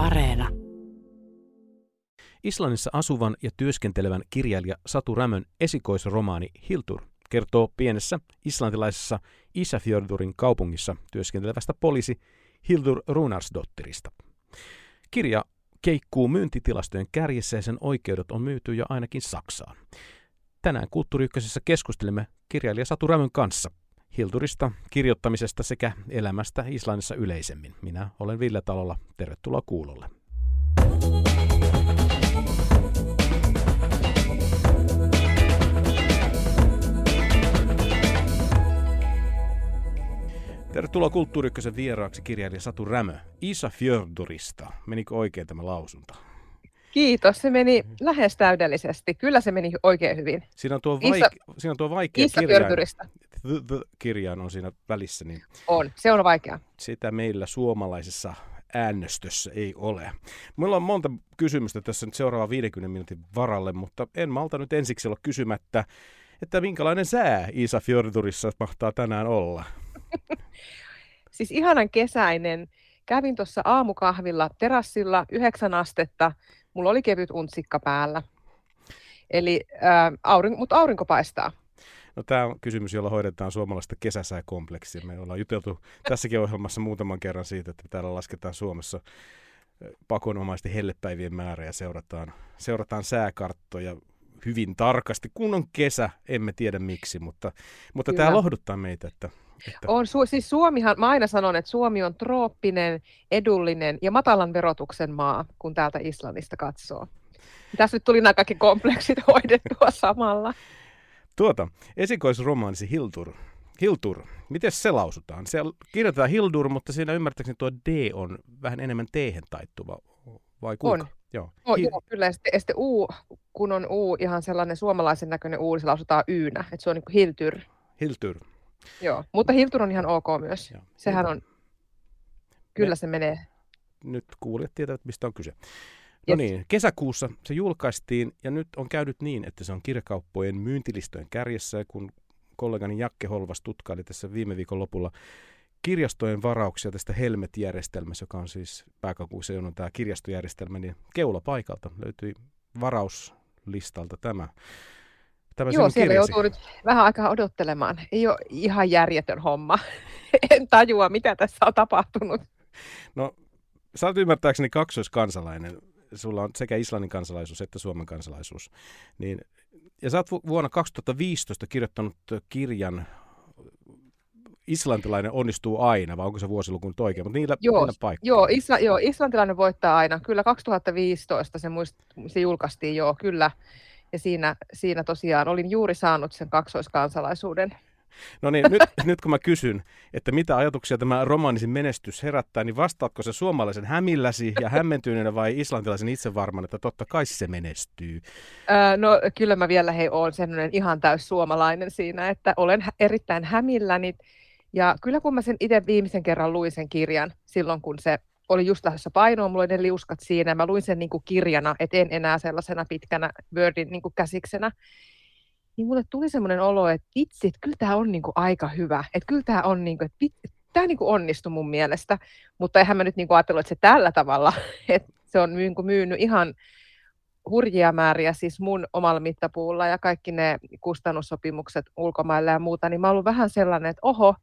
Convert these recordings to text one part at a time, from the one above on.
Areena. Islannissa asuvan ja työskentelevän kirjailija Satu Rämön esikoisromaani Hiltur kertoo pienessä islantilaisessa Isafjördurin kaupungissa työskentelevästä poliisi Hildur Runarsdottirista. Kirja keikkuu myyntitilastojen kärjessä ja sen oikeudet on myyty jo ainakin Saksaan. Tänään Kulttuuri keskustelemme kirjailija Satu Rämön kanssa Hilturista, kirjoittamisesta sekä elämästä Islannissa yleisemmin. Minä olen Ville Talolla. Tervetuloa kuulolle. Tervetuloa Kulttuuri vieraaksi kirjailija Satu Rämö Isa Fjordurista. Menikö oikein tämä lausunto? Kiitos, se meni lähes täydellisesti. Kyllä se meni oikein hyvin. Siinä on tuo, vaike- Isa, siinä on tuo vaikea Isa kirjain. Kirjain on siinä välissä. Niin on, se on vaikea. Sitä meillä suomalaisessa äänestössä ei ole. Mulla on monta kysymystä tässä nyt seuraava 50 minuutin varalle, mutta en malta nyt ensiksi olla kysymättä, että minkälainen sää Isa Fjordurissa mahtaa tänään olla? siis ihanan kesäinen. Kävin tuossa aamukahvilla terassilla yhdeksän astetta. Mulla oli kevyt untsikka päällä. Eli, äh, aurinko, mutta aurinko paistaa. No, tämä on kysymys, jolla hoidetaan suomalaista kesäsääkompleksia. Me ollaan juteltu tässäkin ohjelmassa muutaman kerran siitä, että täällä lasketaan Suomessa pakonomaisesti hellepäivien määrä ja seurataan, seurataan sääkarttoja hyvin tarkasti. Kun on kesä, emme tiedä miksi, mutta, mutta tämä lohduttaa meitä, että että... On, su- siis Suomihan, mä aina sanon, että Suomi on trooppinen, edullinen ja matalan verotuksen maa, kun täältä Islannista katsoo. Tässä nyt tuli nämä kaikki kompleksit hoidettua samalla. Tuota, esikoisromaanisi Hiltur. Hiltur, miten se lausutaan? Se kirjoitetaan Hildur, mutta siinä ymmärtääkseni tuo D on vähän enemmän t taittuva, vai kuinka? On. Joo. Oh, Hi- joo, kyllä. Ja sitten, ja sitten U, kun on U ihan sellainen suomalaisen näköinen U, niin se lausutaan Yynä, että se on niin kuin Hiltyr. Hiltyr. Joo, mutta Hiltur on ihan ok myös. Joo. Sehän on, kyllä Me, se menee. Nyt kuulijat tietävät, mistä on kyse. No niin, kesäkuussa se julkaistiin ja nyt on käynyt niin, että se on kirjakauppojen myyntilistojen kärjessä ja kun kollegani Jakke Holvas tutkaili tässä viime viikon lopulla kirjastojen varauksia tästä Helmet-järjestelmässä, joka on siis pääkaupunkissa on tämä kirjastojärjestelmä, niin keulapaikalta löytyi varauslistalta tämä. tämä Joo, siellä kirjasi. joutuu nyt vähän aikaa odottelemaan. Ei ole ihan järjetön homma. en tajua, mitä tässä on tapahtunut. No, sä olet ymmärtääkseni kaksoiskansalainen sulla on sekä Islannin kansalaisuus että Suomen kansalaisuus. Niin, ja sä oot vuonna 2015 kirjoittanut kirjan Islantilainen onnistuu aina, vai onko se vuosiluku oikein, mutta niillä, joo, niillä paikkaa. Joo, isla, joo, islantilainen voittaa aina. Kyllä 2015 se, muist, se julkaistiin, joo, kyllä. Ja siinä, siinä tosiaan olin juuri saanut sen kaksoiskansalaisuuden. No niin, nyt, nyt kun mä kysyn, että mitä ajatuksia tämä romaanisin menestys herättää, niin vastaatko se suomalaisen hämilläsi ja hämmentyneenä vai islantilaisen itsevarman, että totta kai se menestyy? Öö, no kyllä mä vielä hei oon sellainen ihan täys suomalainen siinä, että olen erittäin hämilläni. Ja kyllä kun mä sen itse viimeisen kerran luin sen kirjan, silloin kun se oli just lähdössä painoon, mulla oli ne liuskat siinä, mä luin sen niin kuin kirjana, et en enää sellaisena pitkänä Wordin niin kuin käsiksenä niin mulle tuli semmoinen olo, että itse, että kyllä tämä on niinku aika hyvä. Että kyllä tämä on, niinku, että tämä niinku onnistui mun mielestä. Mutta eihän mä nyt niinku ajatellut, että se tällä tavalla, että se on niinku myynyt ihan hurjia määriä siis mun omalla mittapuulla ja kaikki ne kustannussopimukset ulkomailla ja muuta, niin mä oon vähän sellainen, että oho,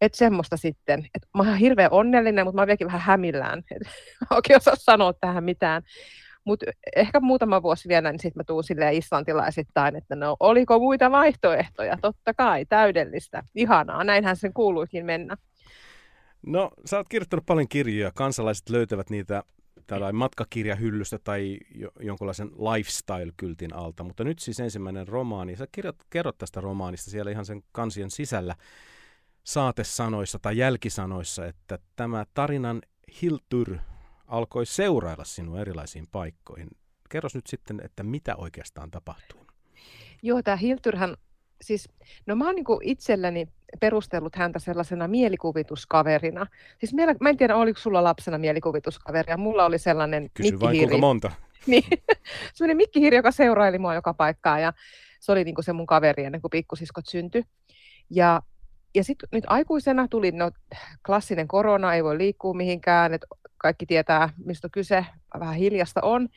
että semmoista sitten. Että mä oon hirveän onnellinen, mutta mä oon vieläkin vähän hämillään. Et oikein osaa sanoa tähän mitään. Mutta ehkä muutama vuosi vielä, niin sitten mä tuun silleen islantilaisittain, että no oliko muita vaihtoehtoja? Totta kai, täydellistä, ihanaa, näinhän sen kuuluikin mennä. No, sä oot kirjoittanut paljon kirjoja, kansalaiset löytävät niitä tällainen matkakirjahyllystä tai jo, jonkunlaisen lifestyle-kyltin alta, mutta nyt siis ensimmäinen romaani. Sä kirjoit, kerrot tästä romaanista siellä ihan sen kansien sisällä saatesanoissa tai jälkisanoissa, että tämä tarinan Hiltur alkoi seurailla sinua erilaisiin paikkoihin. Kerros nyt sitten, että mitä oikeastaan tapahtui. Joo, tämä Hiltyrhän, siis, no mä oon niin itselläni perustellut häntä sellaisena mielikuvituskaverina. Siis meillä, mä en tiedä, oliko sulla lapsena mielikuvituskaveria. Mulla oli sellainen Kysy vain kuinka monta. niin, sellainen mikkihiiri, joka seuraili mua joka paikkaan ja se oli niin kuin se mun kaveri ennen kuin pikkusiskot syntyi. Ja ja sitten nyt aikuisena tuli no, klassinen korona, ei voi liikkua mihinkään, että kaikki tietää, mistä kyse, vähän hiljasta on.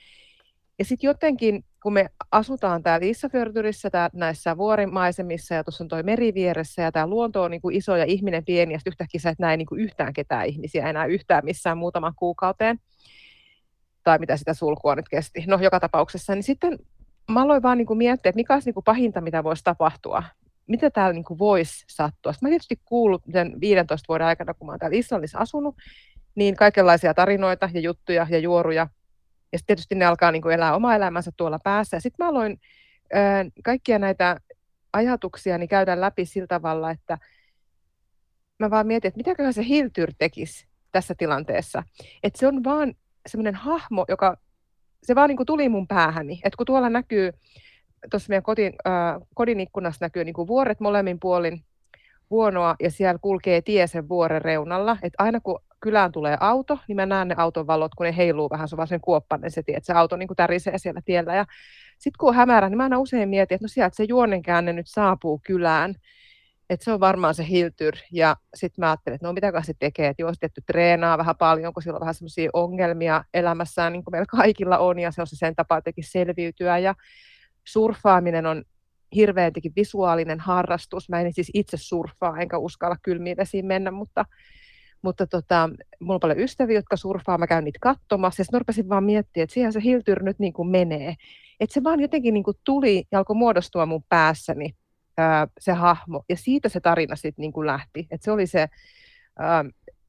Ja sitten jotenkin, kun me asutaan täällä Issafjordurissa, tää, näissä vuorimaisemissa ja tuossa on toi meri vieressä ja tämä luonto on niin kuin iso ja ihminen pieni ja sitten yhtäkkiä sä et näe niin kuin yhtään ketään ihmisiä enää yhtään missään muutaman kuukauteen. Tai mitä sitä sulkua nyt kesti. No joka tapauksessa. Niin sitten mä aloin vaan niin kuin miettiä, että mikä olisi niin kuin pahinta, mitä voisi tapahtua. Mitä täällä niin kuin voisi sattua. Sitten mä tietysti kuullut sen 15 vuoden aikana, kun mä oon täällä Islannissa asunut, niin kaikenlaisia tarinoita ja juttuja ja juoruja ja sitten tietysti ne alkaa niin kuin elää omaa elämänsä tuolla päässä. Sitten mä aloin ö, kaikkia näitä ajatuksia niin käydä läpi sillä tavalla, että mä vaan mietin, että mitäköhän se Hiltyr tekisi tässä tilanteessa. Että se on vaan semmoinen hahmo, joka se vaan niin kuin tuli mun päähäni. Että kun tuolla näkyy, tuossa meidän kotin, äh, kodin ikkunassa näkyy niin kuin vuoret molemmin puolin vuonoa ja siellä kulkee tie sen vuoren reunalla. Että aina kun kylään tulee auto, niin mä näen ne auton valot, kun ne heiluu vähän, se on vaan sen kuoppanen se tie, että se auto niin kuin tärisee siellä tiellä. Ja sitten kun on hämärä, niin mä aina usein mietin, että no sieltä se juonenkäänne nyt saapuu kylään, että se on varmaan se Hiltyr. Ja sitten mä ajattelin, että no mitäkään se tekee, että jos tietty treenaa vähän paljon, kun sillä on vähän semmoisia ongelmia elämässään, niin kuin meillä kaikilla on, ja se on se sen tapa jotenkin selviytyä. Ja surffaaminen on hirveän visuaalinen harrastus. Mä en siis itse surffaa, enkä uskalla kylmiin vesiin mennä, mutta mutta tota, mulla on paljon ystäviä, jotka surffaa, mä käyn niitä katsomassa, ja sitten rupesin vaan miettimään, että siihen se Hiltyr nyt niin kuin menee. Että se vaan jotenkin niin kuin tuli ja alkoi muodostua mun päässäni ää, se hahmo, ja siitä se tarina sitten niin kuin lähti. Että se oli se, ää,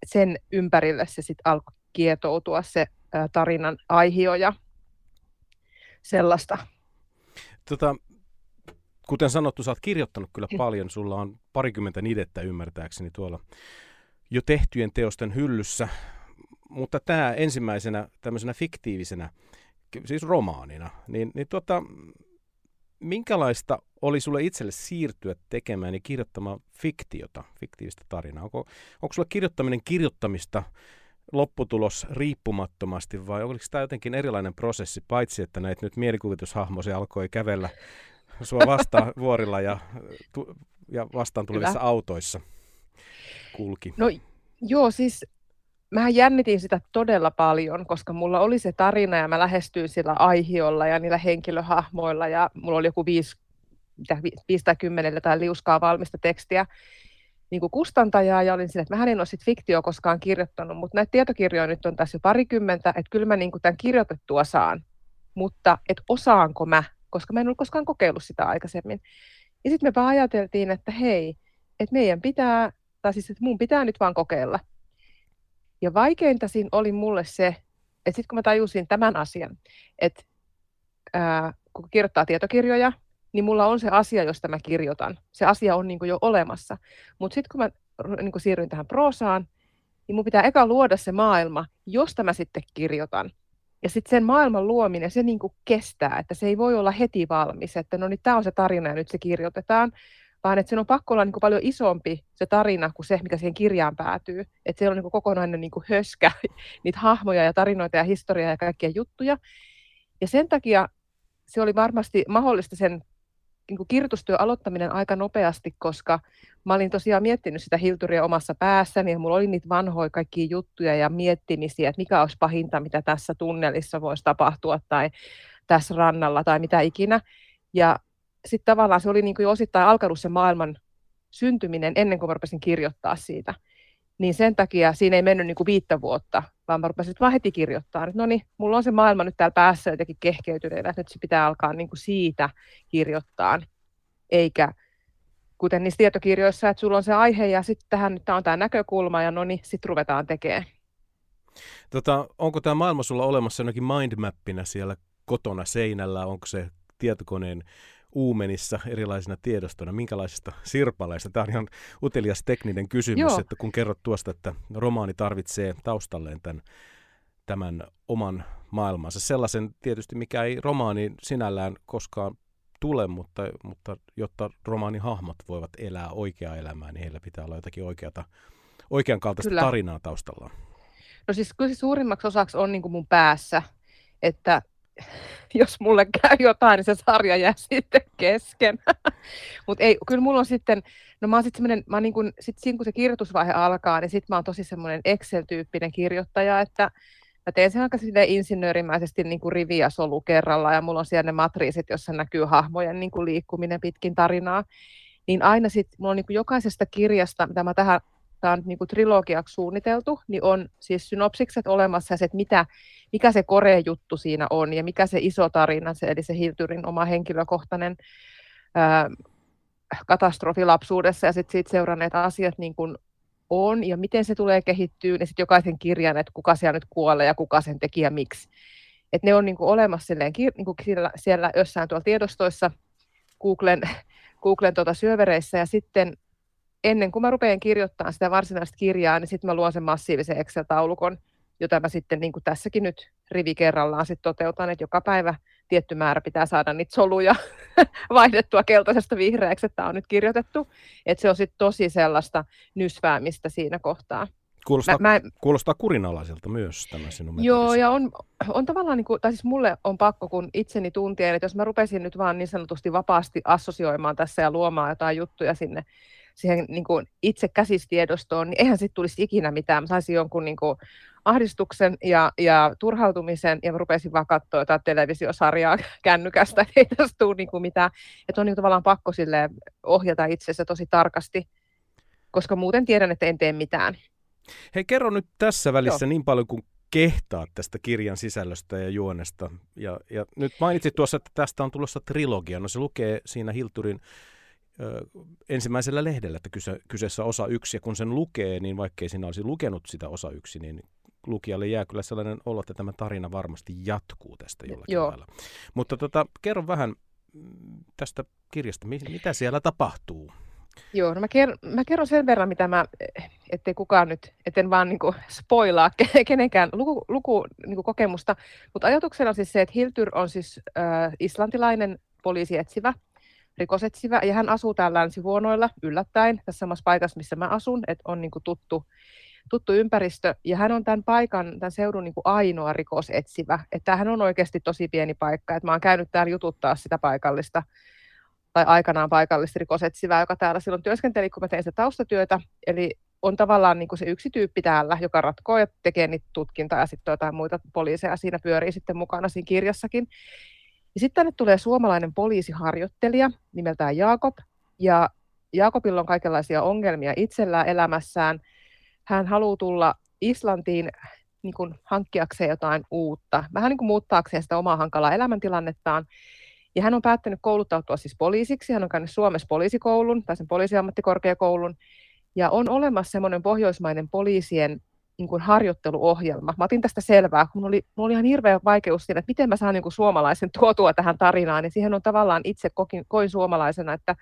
sen ympärille se sitten alkoi kietoutua se ää, tarinan aihio ja sellaista. Tota, kuten sanottu, sä oot kirjoittanut kyllä paljon, sulla on parikymmentä nidettä ymmärtääkseni tuolla jo tehtyjen teosten hyllyssä, mutta tämä ensimmäisenä tämmöisenä fiktiivisenä, siis romaanina, niin, niin tuota, minkälaista oli sulle itselle siirtyä tekemään ja kirjoittamaan fiktiota, fiktiivistä tarinaa? Onko, onko sulle kirjoittaminen kirjoittamista lopputulos riippumattomasti vai oliko tämä jotenkin erilainen prosessi, paitsi että näitä nyt mielikuvitushahmosi alkoi kävellä sua vastaan vuorilla ja, ja vastaan tulevissa Kyllä. autoissa? Kulki? No joo, siis mähän jännitin sitä todella paljon, koska mulla oli se tarina ja mä lähestyin sillä aihiolla ja niillä henkilöhahmoilla ja mulla oli joku viisi, mitä, viisi tai kymmenellä tai liuskaa valmista tekstiä niin kuin kustantajaa ja olin sille, että mä en ole sit fiktio koskaan kirjoittanut, mutta näitä tietokirjoja nyt on tässä jo parikymmentä, että kyllä mä niin kuin tämän kirjoitettua saan, mutta että osaanko mä, koska mä en ole koskaan kokeillut sitä aikaisemmin. Ja sitten me vaan ajateltiin, että hei, että meidän pitää tai siis, että mun pitää nyt vaan kokeilla. Ja vaikeinta siinä oli mulle se, että sitten kun mä tajusin tämän asian, että ää, kun kirjoittaa tietokirjoja, niin mulla on se asia, josta mä kirjoitan. Se asia on niin jo olemassa. Mutta sitten kun mä niin kun siirryin tähän proosaan, niin mun pitää eka luoda se maailma, josta mä sitten kirjoitan. Ja sitten sen maailman luominen, se niin kestää, että se ei voi olla heti valmis, että no niin tämä on se tarina ja nyt se kirjoitetaan, vaan että sen on pakko olla niin kuin paljon isompi se tarina kuin se, mikä siihen kirjaan päätyy. Että siellä on niin kuin kokonainen niin kuin höskä, niitä hahmoja ja tarinoita ja historiaa ja kaikkia juttuja. Ja sen takia se oli varmasti mahdollista sen niin kuin aloittaminen aika nopeasti, koska mä olin tosiaan miettinyt sitä Hilturia omassa päässäni ja mulla oli niitä vanhoja kaikkia juttuja ja miettimisiä, että mikä olisi pahinta, mitä tässä tunnelissa voisi tapahtua tai tässä rannalla tai mitä ikinä. Ja sitten tavallaan se oli niin kuin jo osittain alkanut se maailman syntyminen ennen kuin mä rupesin kirjoittaa siitä. Niin sen takia siinä ei mennyt niin kuin viittä vuotta, vaan mä rupesin vaan heti kirjoittaa. No niin, mulla on se maailma nyt täällä päässä jotenkin kehkeytyneenä, että nyt se pitää alkaa niin kuin siitä kirjoittaa, eikä kuten niissä tietokirjoissa, että sulla on se aihe ja sitten tähän nyt on tämä näkökulma ja no niin, sitten ruvetaan tekemään. Tota, onko tämä maailma sulla olemassa jonakin mindmappina siellä kotona seinällä? Onko se tietokoneen uumenissa erilaisina tiedostoina, minkälaisista sirpaleista? Tämä on ihan utelias tekninen kysymys, Joo. että kun kerrot tuosta, että romaani tarvitsee taustalleen tämän, tämän oman maailmansa. Sellaisen tietysti, mikä ei romaani sinällään koskaan tule, mutta, mutta jotta romaanin hahmot voivat elää oikeaa elämää, niin heillä pitää olla jotakin oikeata, oikean kaltaista kyllä. tarinaa taustallaan. No siis kyllä se suurimmaksi osaksi on niin kuin mun päässä, että jos mulle käy jotain, niin se sarja jää sitten kesken. Mutta ei, kyllä mulla on sitten, no mä oon sitten semmoinen, mä niin kun, sit siinä kun se kirjoitusvaihe alkaa, niin sitten mä oon tosi semmoinen Excel-tyyppinen kirjoittaja, että mä teen sen aika insinöörimäisesti niin kuin rivi ja solu kerralla, ja mulla on siellä ne matriisit, jossa näkyy hahmojen niin kuin liikkuminen pitkin tarinaa. Niin aina sitten, mulla on niin kuin jokaisesta kirjasta, mitä mä tähän tämä on niin kuin trilogiaksi suunniteltu, niin on siis synopsikset olemassa että mitä, mikä se korea juttu siinä on ja mikä se iso tarina, se, eli se Hiltyrin oma henkilökohtainen ää, katastrofi lapsuudessa ja sitten siitä seuranneet asiat niin kuin on ja miten se tulee kehittyä ja sitten jokaisen kirjan, että kuka siellä nyt kuolee ja kuka sen teki ja miksi. Et ne on niin kuin olemassa silleen, niin kuin siellä, siellä jossain tuolla tiedostoissa Googlen, Googlen tuota syövereissä ja sitten ennen kuin mä rupean kirjoittamaan sitä varsinaista kirjaa, niin sitten mä luon sen massiivisen Excel-taulukon, jota mä sitten niin kuin tässäkin nyt rivi kerrallaan sit toteutan, että joka päivä tietty määrä pitää saada niitä soluja vaihdettua keltaisesta vihreäksi, että tämä on nyt kirjoitettu. Että se on sitten tosi sellaista nysväämistä siinä kohtaa. Kuulostaa, mä, mä, kuulostaa kurinalaiselta myös tämä sinun metodisi. Joo, ja on, on tavallaan, niin kuin, tai siis mulle on pakko, kun itseni tuntien, että jos mä rupesin nyt vaan niin sanotusti vapaasti assosioimaan tässä ja luomaan jotain juttuja sinne siihen niin kuin itse käsistiedostoon, niin eihän sitten tulisi ikinä mitään. Mä saisin jonkun niin kuin ahdistuksen ja, ja turhautumisen, ja mä rupesin vaan katsoa jotain televisiosarjaa kännykästä, ei tästä tule niin kuin mitään. Että on niin kuin tavallaan pakko ohjata itsensä tosi tarkasti, koska muuten tiedän, että en tee mitään. Hei, kerro nyt tässä välissä Joo. niin paljon kuin kehtaa tästä kirjan sisällöstä ja juonesta. Ja, ja nyt mainitsit tuossa, että tästä on tulossa trilogia. No se lukee siinä Hilturin ensimmäisellä lehdellä, että kyse, kyseessä osa yksi, ja kun sen lukee, niin vaikkei siinä olisi lukenut sitä osa yksi, niin lukijalle jää kyllä sellainen olo, että tämä tarina varmasti jatkuu tästä jollakin Joo. lailla. Mutta tota, kerro vähän mm, tästä kirjasta, mitä siellä tapahtuu? Joo, no mä, ker- mä kerron sen verran, mitä mä, ettei kukaan nyt, etten vaan niin spoilaa kenenkään luku, luku niin kokemusta, mutta ajatuksena on siis se, että Hiltyr on siis äh, islantilainen poliisietsivä, rikosetsivä, ja hän asuu täällä länsivuonoilla yllättäen, tässä samassa paikassa, missä mä asun, että on niin kuin tuttu, tuttu ympäristö, ja hän on tämän paikan, tämän seudun niin kuin ainoa rikosetsivä, että tämähän on oikeasti tosi pieni paikka, että mä oon käynyt täällä jututtaa sitä paikallista, tai aikanaan paikallista rikosetsivää, joka täällä silloin työskenteli, kun mä tein sitä taustatyötä, eli on tavallaan niin kuin se yksi tyyppi täällä, joka ratkoo ja tekee niitä tutkintaa ja sitten jotain muita poliiseja siinä pyörii sitten mukana siinä kirjassakin. Ja sitten tänne tulee suomalainen poliisiharjoittelija nimeltään Jaakob, ja Jaakobilla on kaikenlaisia ongelmia itsellään elämässään. Hän haluaa tulla Islantiin niin kuin hankkiakseen jotain uutta, vähän niin kuin muuttaakseen sitä omaa hankalaa elämäntilannettaan. Ja hän on päättänyt kouluttautua siis poliisiksi. Hän on käynyt Suomessa poliisikoulun tai sen poliisiammattikorkeakoulun. Ja on olemassa semmoinen pohjoismainen poliisien niin kuin harjoitteluohjelma. Mä otin tästä selvää, kun mulla oli, mulla oli ihan hirveä vaikeus siinä, että miten mä saan niin kuin suomalaisen tuotua tähän tarinaan, niin siihen on tavallaan itse kokin, koin suomalaisena, että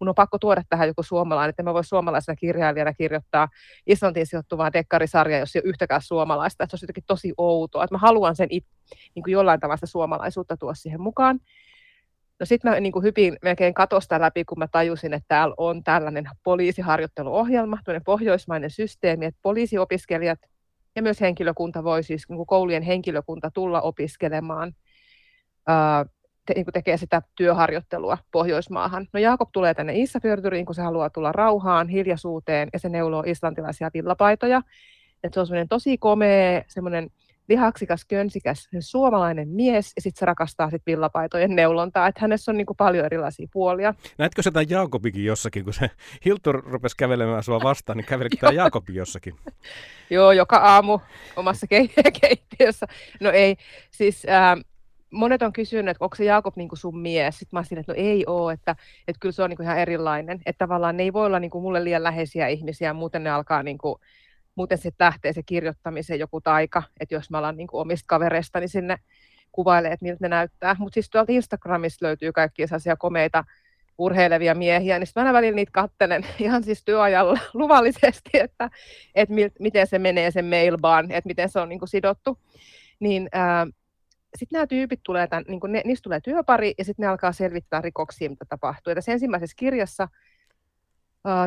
mun on pakko tuoda tähän joku suomalainen, että mä voin suomalaisena kirjailijana kirjoittaa Islantiin sijoittuvaa dekkarisarjaa, jos ei ole yhtäkään suomalaista. Että se on jotenkin tosi outoa, että mä haluan sen it, niin kuin jollain tavalla sitä suomalaisuutta tuoda siihen mukaan. No sitten mä niin kuin hypin melkein katosta läpi, kun mä tajusin, että täällä on tällainen poliisiharjoitteluohjelma, tämmöinen pohjoismainen systeemi, että poliisiopiskelijat ja myös henkilökunta voi siis, niin kuin koulujen henkilökunta tulla opiskelemaan, ää, te, niin kuin tekee sitä työharjoittelua Pohjoismaahan. No Jaakob tulee tänne Issafjördyriin, kun se haluaa tulla rauhaan, hiljaisuuteen, ja se neuloo islantilaisia villapaitoja. Et se on semmoinen tosi komea, semmoinen lihaksikas, könsikäs suomalainen mies, ja sitten se rakastaa sit villapaitojen neulontaa, että hänessä on niinku paljon erilaisia puolia. Näetkö tämän Jaakobikin jossakin, kun se Hiltur rupesi kävelemään sua vastaan, niin kävelikö tämä Jaakobi jossakin? Joo, joka aamu omassa keittiössä. No ei, siis... Ähm, monet on kysynyt, että onko se Jaakob niin sun mies. Sitten mä olisin, että no ei ole, että, että kyllä se on niin ihan erilainen. Että tavallaan ne ei voi olla niin mulle liian läheisiä ihmisiä, muuten ne alkaa niin kuin muuten sitten lähtee se kirjoittamiseen joku taika, että jos mä alan niin omista kavereista, niin sinne kuvailee, että miltä ne näyttää. Mutta siis tuolta Instagramista löytyy kaikkia sellaisia komeita urheilevia miehiä, niin mä välillä niitä kattelen ihan siis työajalla luvallisesti, että, että mil, miten se menee sen mailbaan, että miten se on niin sidottu. Niin sitten nämä tyypit tulee, tämän, niin ne, niistä tulee työpari ja sitten ne alkaa selvittää rikoksia, mitä tapahtuu. Ja tässä ensimmäisessä kirjassa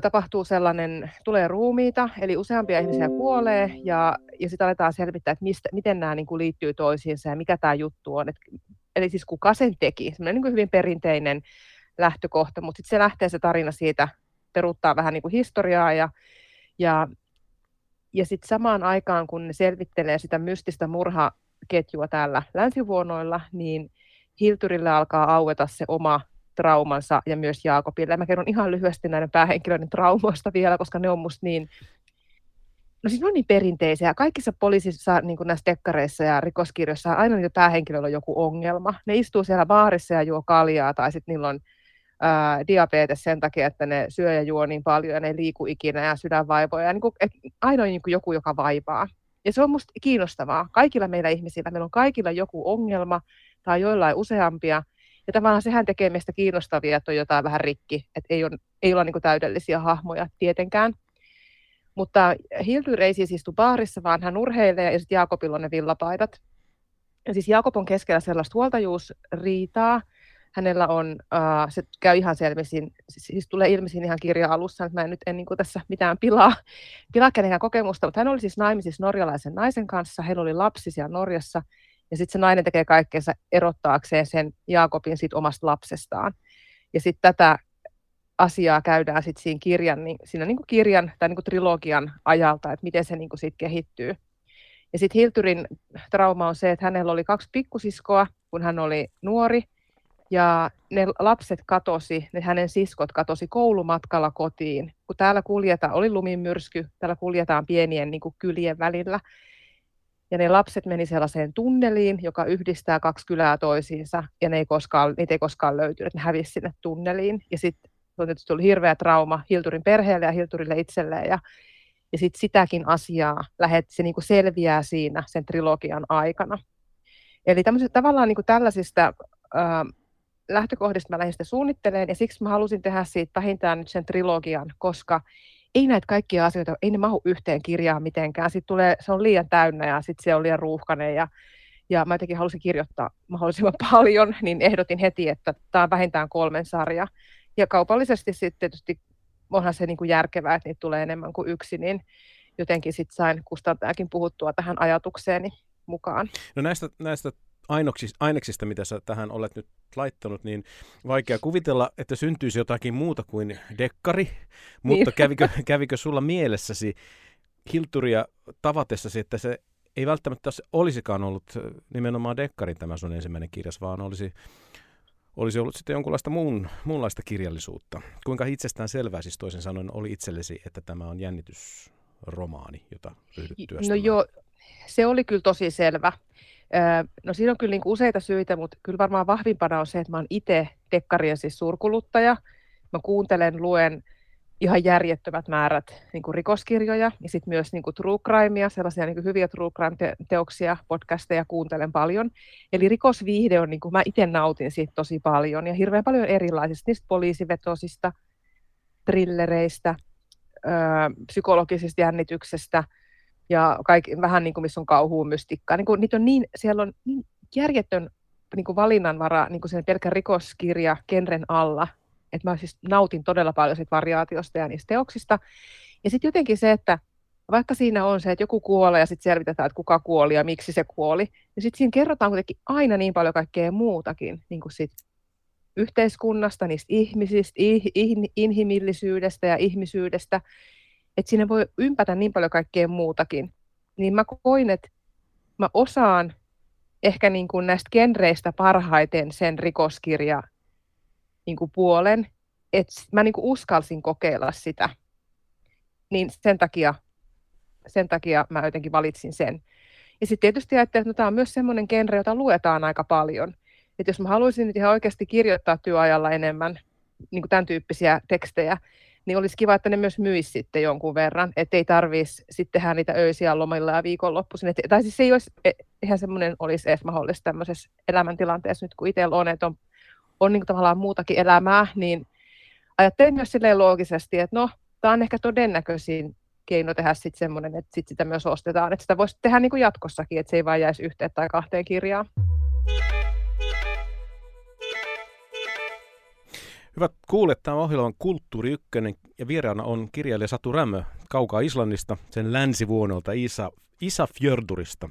tapahtuu sellainen, tulee ruumiita, eli useampia ihmisiä kuolee, ja, ja sitten aletaan selvittää, että mistä, miten nämä niin kuin liittyy toisiinsa ja mikä tämä juttu on. Et eli siis kuka sen teki, semmoinen niin hyvin perinteinen lähtökohta, mutta sitten se lähtee se tarina siitä, peruuttaa vähän niin kuin historiaa ja, ja, ja sitten samaan aikaan, kun ne selvittelee sitä mystistä murhaketjua täällä länsivuonoilla, niin Hilturille alkaa aueta se oma traumansa ja myös Jaakobille. Mä kerron ihan lyhyesti näiden päähenkilöiden traumoista vielä, koska ne on musta niin, no siis ne on niin perinteisiä. Kaikissa poliisissa, niin kuin näissä tekkareissa ja rikoskirjoissa, aina niillä päähenkilöillä on joku ongelma. Ne istuu siellä baarissa ja juo kaljaa, tai sitten niillä on ää, diabetes sen takia, että ne syö ja juo niin paljon ja ne ei liiku ikinä ja sydänvaivoja. Ja niin aina on niin kuin joku, joka vaivaa. Ja se on musta kiinnostavaa. Kaikilla meillä ihmisillä, meillä on kaikilla joku ongelma tai joillain useampia – ja tavallaan sehän tekee meistä kiinnostavia, että on jotain vähän rikki, että ei, ole, ei olla niin täydellisiä hahmoja tietenkään. Mutta Hildur ei siis istu baarissa, vaan hän urheilee ja sitten Jaakobilla on ne villapaidat. Ja siis Jaakob on keskellä sellaista huoltajuusriitaa. Hänellä on, uh, se käy ihan selvisin, siis tulee ilmi siinä ihan kirja alussa, että mä en nyt en niin tässä mitään pilaa, pilaa kenenkään kokemusta, mutta hän oli siis naimisissa norjalaisen naisen kanssa, heillä oli lapsi siellä Norjassa, ja sitten se nainen tekee kaikkeensa erottaakseen sen Jaakobin siitä omasta lapsestaan. Ja sitten tätä asiaa käydään sitten siinä kirjan, niin, siinä niin kuin kirjan tai niin kuin trilogian ajalta, että miten se niin kuin siitä kehittyy. Ja sitten Hilturin trauma on se, että hänellä oli kaksi pikkusiskoa, kun hän oli nuori, ja ne lapset katosi, ne hänen siskot katosi koulumatkalla kotiin. Kun täällä kuljetaan, oli lumimyrsky, täällä kuljetaan pienien niin kuin kylien välillä, ja ne lapset meni sellaiseen tunneliin, joka yhdistää kaksi kylää toisiinsa, ja ne ei koskaan, niitä ei koskaan löytynyt, ne hävisi sinne tunneliin. Ja sitten on tietysti hirveä trauma Hilturin perheelle ja Hilturille itselleen, ja, ja sitten sitäkin asiaa lähet, se niinku selviää siinä sen trilogian aikana. Eli tavallaan niinku tällaisista ää, lähtökohdista mä lähdin sitä suunnittelemaan, ja siksi mä halusin tehdä siitä vähintään nyt sen trilogian, koska ei näitä kaikkia asioita, ei ne mahu yhteen kirjaan mitenkään. Sitten tulee, se on liian täynnä ja sitten se on liian ruuhkainen ja, ja mä jotenkin halusin kirjoittaa mahdollisimman paljon, niin ehdotin heti, että tämä on vähintään kolmen sarja. Ja kaupallisesti sitten tietysti onhan se niin kuin järkevää, että niitä tulee enemmän kuin yksi, niin jotenkin sitten sain kustantajakin puhuttua tähän ajatukseeni mukaan. No näistä, näistä aineksista, mitä sä tähän olet nyt laittanut, niin vaikea kuvitella, että syntyisi jotakin muuta kuin dekkari, mutta niin. kävikö, kävikö sulla mielessäsi Hilturia tavatessasi, että se ei välttämättä olisikaan ollut nimenomaan dekkarin tämä sun ensimmäinen kirjas, vaan olisi, olisi ollut sitten jonkunlaista muun, muunlaista kirjallisuutta. Kuinka itsestään selvää siis toisin sanoen oli itsellesi, että tämä on jännitysromaani, jota ryhdyt työstämään? No joo, se oli kyllä tosi selvä. No siinä on kyllä niin useita syitä, mutta kyllä varmaan vahvimpana on se, että mä oon itse dekkarien siis suurkuluttaja. Mä kuuntelen, luen ihan järjettömät määrät niin kuin rikoskirjoja ja sitten myös niin kuin true crimea, sellaisia niin kuin hyviä true crime-teoksia, podcasteja kuuntelen paljon. Eli rikosviihde on, niin kuin, mä itse nautin siitä tosi paljon ja hirveän paljon erilaisista, niistä poliisivetosista, trillereistä, öö, psykologisista jännityksestä – ja kaikki, vähän niin kuin missä on kauhua mystikkaa. Niin kuin, niitä on niin, siellä on niin järjetön niin kuin valinnanvara niin kuin sen pelkän rikoskirja genren alla, että mä siis nautin todella paljon siitä variaatiosta ja niistä teoksista. Ja sitten jotenkin se, että vaikka siinä on se, että joku kuolee ja sitten selvitetään, että kuka kuoli ja miksi se kuoli, niin sitten siinä kerrotaan kuitenkin aina niin paljon kaikkea muutakin, niin kuin sit yhteiskunnasta, niistä ihmisistä, ih, ih, inhimillisyydestä ja ihmisyydestä, että siinä voi ympätä niin paljon kaikkea muutakin. Niin mä koin, että mä osaan ehkä niin kuin näistä genreistä parhaiten sen rikoskirja niin kuin puolen, että mä niin kuin uskalsin kokeilla sitä. Niin sen takia, sen takia mä jotenkin valitsin sen. Ja sitten tietysti ajattelin, että no, tämä on myös semmoinen genre, jota luetaan aika paljon. Että jos mä haluaisin nyt ihan oikeasti kirjoittaa työajalla enemmän niin kuin tämän tyyppisiä tekstejä, niin olisi kiva, että ne myös myisi sitten jonkun verran, ettei tarvitsisi sitten tehdä niitä öisiä lomilla ja viikonloppuisin. Et, tai siis se ei olisi, e, eihän semmoinen olisi edes mahdollista tämmöisessä elämäntilanteessa nyt, kun itsellä on, että on, on niin tavallaan muutakin elämää, niin ajattelin myös silleen loogisesti, että no, tämä on ehkä todennäköisin keino tehdä sitten semmoinen, että sit sitä myös ostetaan, että sitä voisi tehdä niin kuin jatkossakin, että se ei vain jäisi yhteen tai kahteen kirjaan. Hyvät kuulet, tämä ohjelma on Kulttuuri Ykkönen ja vieraana on kirjailija Satu Rämö kaukaa Islannista, sen länsivuonolta Isa, Isa Fjordurista.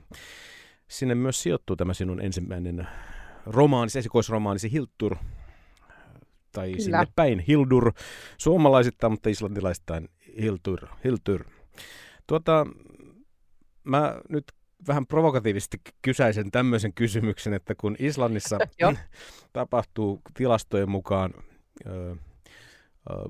Sinne myös sijoittuu tämä sinun ensimmäinen romaanisi, esikoisromaanisi Hiltur, tai Kyllä. sinne päin Hildur, suomalaisittain, mutta islantilaisittain Hiltur. Hiltur. Tuota, mä nyt vähän provokatiivisesti kysäisen tämmöisen kysymyksen, että kun Islannissa tapahtuu tilastojen mukaan ö, ö,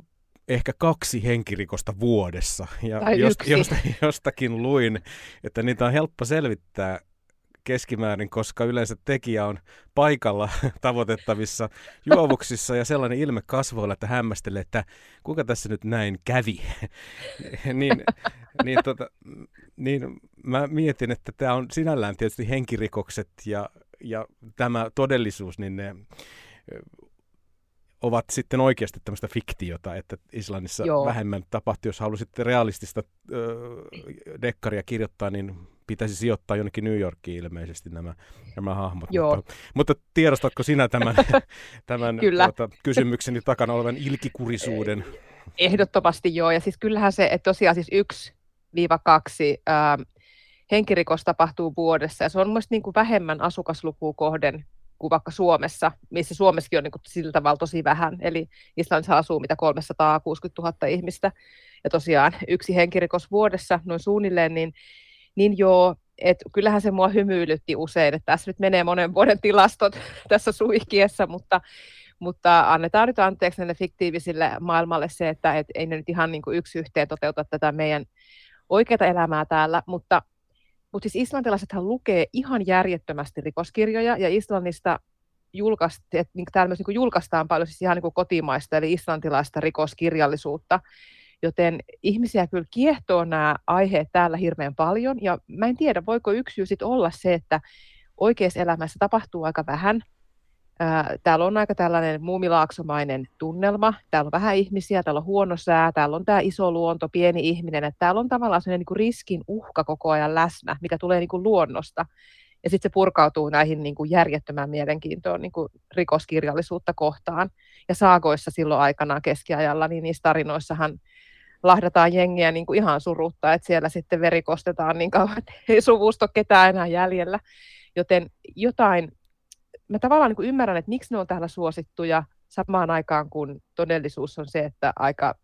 ehkä kaksi henkirikosta vuodessa, ja jost, josta, jostakin luin, että niitä on helppo selvittää keskimäärin, koska yleensä tekijä on paikalla tavoitettavissa juovuksissa ja sellainen ilme kasvoilla, että hämmästelee, että kuinka tässä nyt näin kävi. niin, niin, tota, niin mä mietin, että tämä on sinällään tietysti henkirikokset ja, ja tämä todellisuus, niin ne ovat sitten oikeasti tämmöistä fiktiota, että Islannissa Joo. vähemmän tapahtui. Jos halusitte realistista ö, dekkaria kirjoittaa, niin pitäisi sijoittaa jonnekin New Yorkiin ilmeisesti nämä, nämä hahmot. Joo. Mutta, mutta tiedostatko sinä tämän, tämän Kyllä. Tuota, kysymykseni takana olevan ilkikurisuuden? Ehdottomasti joo, ja siis kyllähän se, että tosiaan siis yksi viiva kaksi henkirikos tapahtuu vuodessa, ja se on mielestäni niin kuin vähemmän asukaslukua kohden kuin vaikka Suomessa, missä Suomessakin on niin kuin sillä tavalla tosi vähän, eli Islannissa asuu mitä 360 000 ihmistä, ja tosiaan yksi henkirikos vuodessa noin suunnilleen, niin, niin joo, et kyllähän se mua hymyilytti usein, että tässä nyt menee monen vuoden tilastot tässä suihkiessa, mutta, mutta annetaan nyt anteeksi näille fiktiivisille maailmalle se, että et ei ne nyt ihan niin kuin yksi yhteen toteuta tätä meidän oikeaa elämää täällä, mutta mutta siis islantilaisethan lukee ihan järjettömästi rikoskirjoja, ja Islannista julkaistiin, että niin täällä myös niin julkaistaan paljon siis ihan niin kuin kotimaista, eli islantilaista rikoskirjallisuutta, joten ihmisiä kyllä kiehtoo nämä aiheet täällä hirveän paljon, ja mä en tiedä, voiko yksi syy olla se, että oikeassa elämässä tapahtuu aika vähän, Täällä on aika tällainen muumilaaksomainen tunnelma. Täällä on vähän ihmisiä, täällä on huono sää, täällä on tämä iso luonto, pieni ihminen. Että täällä on tavallaan sellainen niin kuin riskin uhka koko ajan läsnä, mikä tulee niin kuin luonnosta. Ja sitten se purkautuu näihin niin kuin järjettömään mielenkiintoon niin kuin rikoskirjallisuutta kohtaan. Ja saagoissa silloin aikanaan keskiajalla, niin niissä tarinoissahan lahdataan jengiä niin kuin ihan surutta, että siellä sitten veri kostetaan niin kauan, että ei suvusto ketään enää jäljellä. Joten jotain mä tavallaan niin kuin ymmärrän, että miksi ne on täällä suosittuja samaan aikaan, kun todellisuus on se, että aika,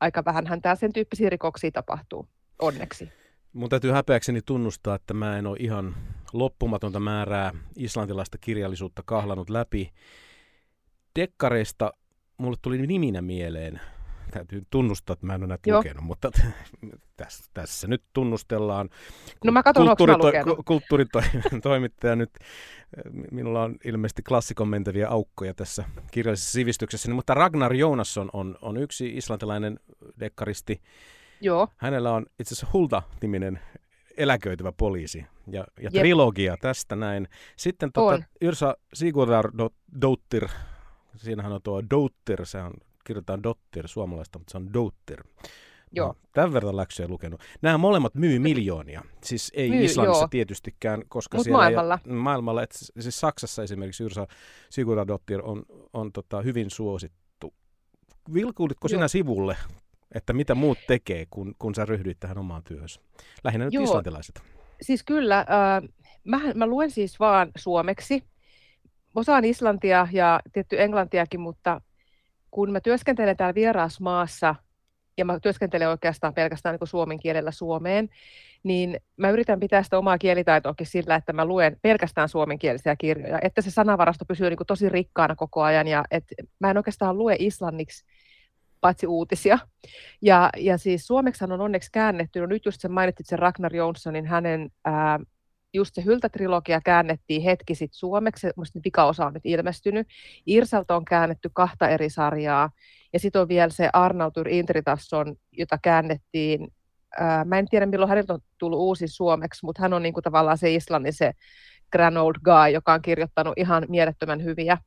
aika vähän täällä sen tyyppisiä rikoksia tapahtuu, onneksi. Mun täytyy häpeäkseni tunnustaa, että mä en ole ihan loppumatonta määrää islantilaista kirjallisuutta kahlanut läpi. Dekkareista mulle tuli niminä mieleen täytyy tunnustaa, että mä en ole näitä Joo. lukenut, mutta tässä, tässä nyt tunnustellaan. No mä katson, kulttuurito- kulttuuritoimittaja nyt, minulla on ilmeisesti klassikon mentäviä aukkoja tässä kirjallisessa sivistyksessä, mutta Ragnar Jonasson on, on yksi islantilainen dekkaristi. Joo. Hänellä on itse asiassa Hulda-niminen eläköityvä poliisi ja, ja trilogia tästä näin. Sitten tuota, Yrsa Sigurdardottir, siinähän on tuo Douttir, se on kirjoitetaan Dottir suomalaista, mutta se on Doutter. Joo. No, tämän verran läksyjä lukenut. Nämä molemmat myy miljoonia. Siis ei myy, Islannissa joo. tietystikään, koska Mut siellä maailmalla. Ei, maailmalla et, siis Saksassa esimerkiksi Yrsa Sigurdardottir on, on tota, hyvin suosittu. Vilkuuditko sinä sivulle, että mitä muut tekee, kun, kun sä ryhdyit tähän omaan työhössä? Lähinnä nyt joo. islantilaiset. Siis kyllä, äh, mä, mä luen siis vaan suomeksi. Osaan islantia ja tietty englantiakin, mutta kun mä työskentelen täällä vieraassa maassa, ja mä työskentelen oikeastaan pelkästään niin suomen kielellä Suomeen, niin mä yritän pitää sitä omaa kielitaitoakin sillä, että mä luen pelkästään suomenkielisiä kirjoja, että se sanavarasto pysyy niin kuin tosi rikkaana koko ajan, ja että mä en oikeastaan lue islanniksi paitsi uutisia. Ja, ja siis suomeksi on onneksi käännetty, no nyt just sen mainitsit sen Ragnar Jonssonin, hänen ää, just se Hyltä-trilogia käännettiin hetki sitten suomeksi, musta pikaosa on nyt ilmestynyt. Irsalta on käännetty kahta eri sarjaa, ja sitten on vielä se Arnautur Intritasson, jota käännettiin, ää, mä en tiedä milloin häneltä on tullut uusi suomeksi, mutta hän on niinku tavallaan se Islannin se grand old guy, joka on kirjoittanut ihan mielettömän hyviä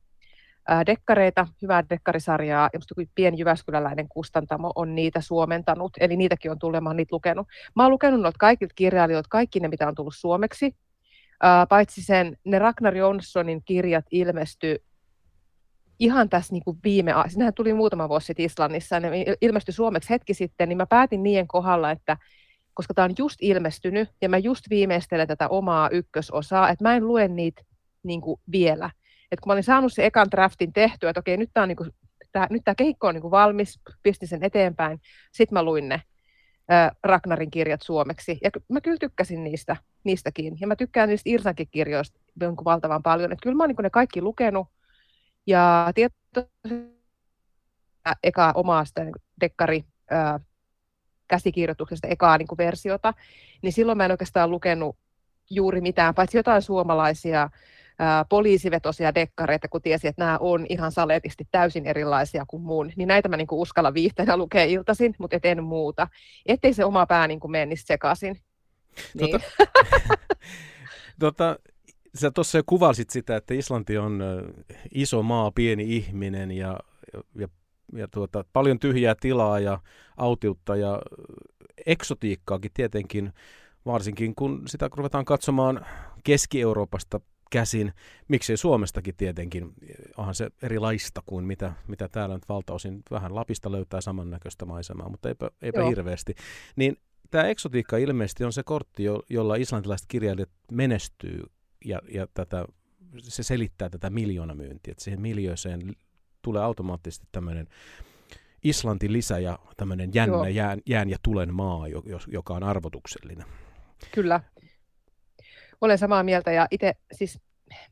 dekkareita, hyvää dekkarisarjaa, ja musta pieni Jyväskyläläinen kustantamo on niitä suomentanut, eli niitäkin on oon niitä lukenut. Mä oon lukenut noita kaikilta kirjailijoilta, kaikki ne, mitä on tullut suomeksi, paitsi sen, ne Ragnar Jonssonin kirjat ilmestyi ihan tässä niin kuin viime, sinähän tuli muutama vuosi sitten Islannissa, ne ilmestyi suomeksi hetki sitten, niin mä päätin niiden kohdalla, että koska tämä on just ilmestynyt ja mä just viimeistelen tätä omaa ykkösosaa, että mä en lue niitä niin kuin vielä, että kun mä olin saanut se ekan draftin tehtyä, että okei, nyt tämä, niin nyt tämä kehikko on niin valmis, pistin sen eteenpäin, sitten mä luin ne Ragnarin kirjat suomeksi. Ja mä kyllä tykkäsin niistä, niistäkin. Ja mä tykkään niistä Irsankin kirjoista jonkun valtavan paljon. Että kyllä mä oon niin ne kaikki lukenut. Ja tietoisesti eka omaa sitä niin dekkari ää, käsikirjoituksesta ekaa niin kuin versiota, niin silloin mä en oikeastaan lukenut juuri mitään, paitsi jotain suomalaisia ää, poliisivetosia dekkareita, kun tiesi, että nämä on ihan saletisti täysin erilaisia kuin mun, niin näitä mä niin kuin uskalla viihteenä lukea iltaisin, mutta et en muuta. Ettei se oma pää niin kuin mene sekaisin. Niin. Tota, tota, sä tuossa jo kuvasit sitä, että Islanti on iso maa, pieni ihminen ja, ja, ja tuota, paljon tyhjää tilaa ja autiutta ja eksotiikkaakin tietenkin, varsinkin kun sitä ruvetaan katsomaan Keski-Euroopasta käsin, miksei Suomestakin tietenkin, onhan se erilaista kuin mitä, mitä täällä nyt valtaosin vähän Lapista löytää samannäköistä maisemaa, mutta eipä, eipä hirveästi. Niin tämä eksotiikka ilmeisesti on se kortti, jo, jolla islantilaiset kirjailijat menestyy ja, ja tätä, se selittää tätä miljoonamyyntiä, että siihen miljoiseen tulee automaattisesti tämmöinen Islanti lisä ja tämmöinen jännä jään, jään ja tulen maa, joka on arvotuksellinen. Kyllä. Olen samaa mieltä ja itse, siis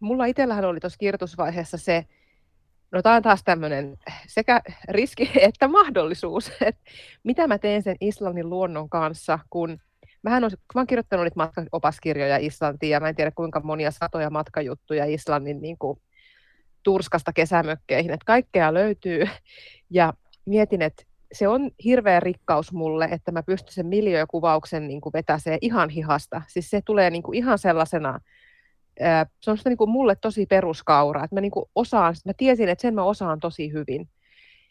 mulla itsellähän oli tuossa kirjoitusvaiheessa se, no tämä on taas tämmöinen sekä riski että mahdollisuus, että mitä mä teen sen Islannin luonnon kanssa, kun mähän olen, mä olen kirjoittanut niitä matkaopaskirjoja Islantiin ja mä en tiedä kuinka monia satoja matkajuttuja Islannin niin kuin, turskasta kesämökkeihin, että kaikkea löytyy. Ja mietin, että se on hirveä rikkaus mulle, että mä pystyn sen miljöökuvauksen niin vetäsee ihan hihasta. Siis se tulee niin kuin ihan sellaisena, se on niin kuin mulle tosi peruskaura, että mä niin kuin osaan, mä tiesin, että sen mä osaan tosi hyvin.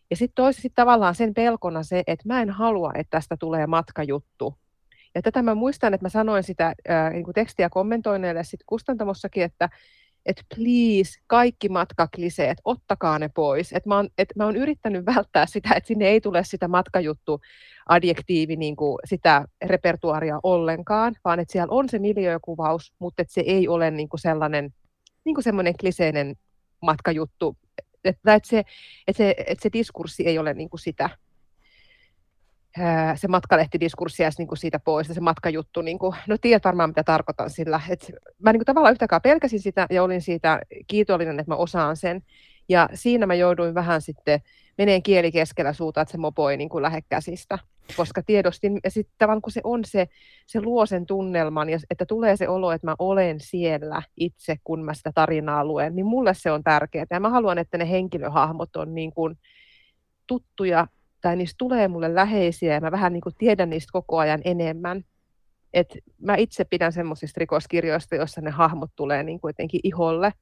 Ja sitten toisaalta tavallaan sen pelkona se, että mä en halua, että tästä tulee matkajuttu. Ja tätä mä muistan, että mä sanoin sitä niin kuin tekstiä kommentoineille sitten kustantamossakin, että että please, kaikki matkakliseet, ottakaa ne pois. Et mä, oon, et mä oon yrittänyt välttää sitä, että sinne ei tule sitä matkajuttu adjektiivi, niin kuin sitä repertuaria ollenkaan, vaan että siellä on se miljöökuvaus, mutta että se ei ole niin kuin sellainen niin kuin semmoinen kliseinen matkajuttu, että, että, se, että, se, että se diskurssi ei ole niin kuin sitä se matkalehtidiskurssi jäisi niin kuin siitä pois, se matkajuttu, niin kuin, no tiedät varmaan mitä tarkoitan sillä. Et mä niin kuin tavallaan yhtäkään pelkäsin sitä ja olin siitä kiitollinen, että mä osaan sen. Ja siinä mä jouduin vähän sitten meneen kieli keskellä suuta, että se mopo ei niin kuin lähde käsistä. Koska tiedostin, ja sitten tavallaan kun se on se, se luo sen tunnelman, ja että tulee se olo, että mä olen siellä itse, kun mä sitä tarinaa luen, niin mulle se on tärkeää. Ja mä haluan, että ne henkilöhahmot on niin kuin tuttuja tai niistä tulee mulle läheisiä ja mä vähän niin kuin tiedän niistä koko ajan enemmän. Et mä itse pidän semmoisista rikoskirjoista, joissa ne hahmot tulee niin kuin jotenkin iholle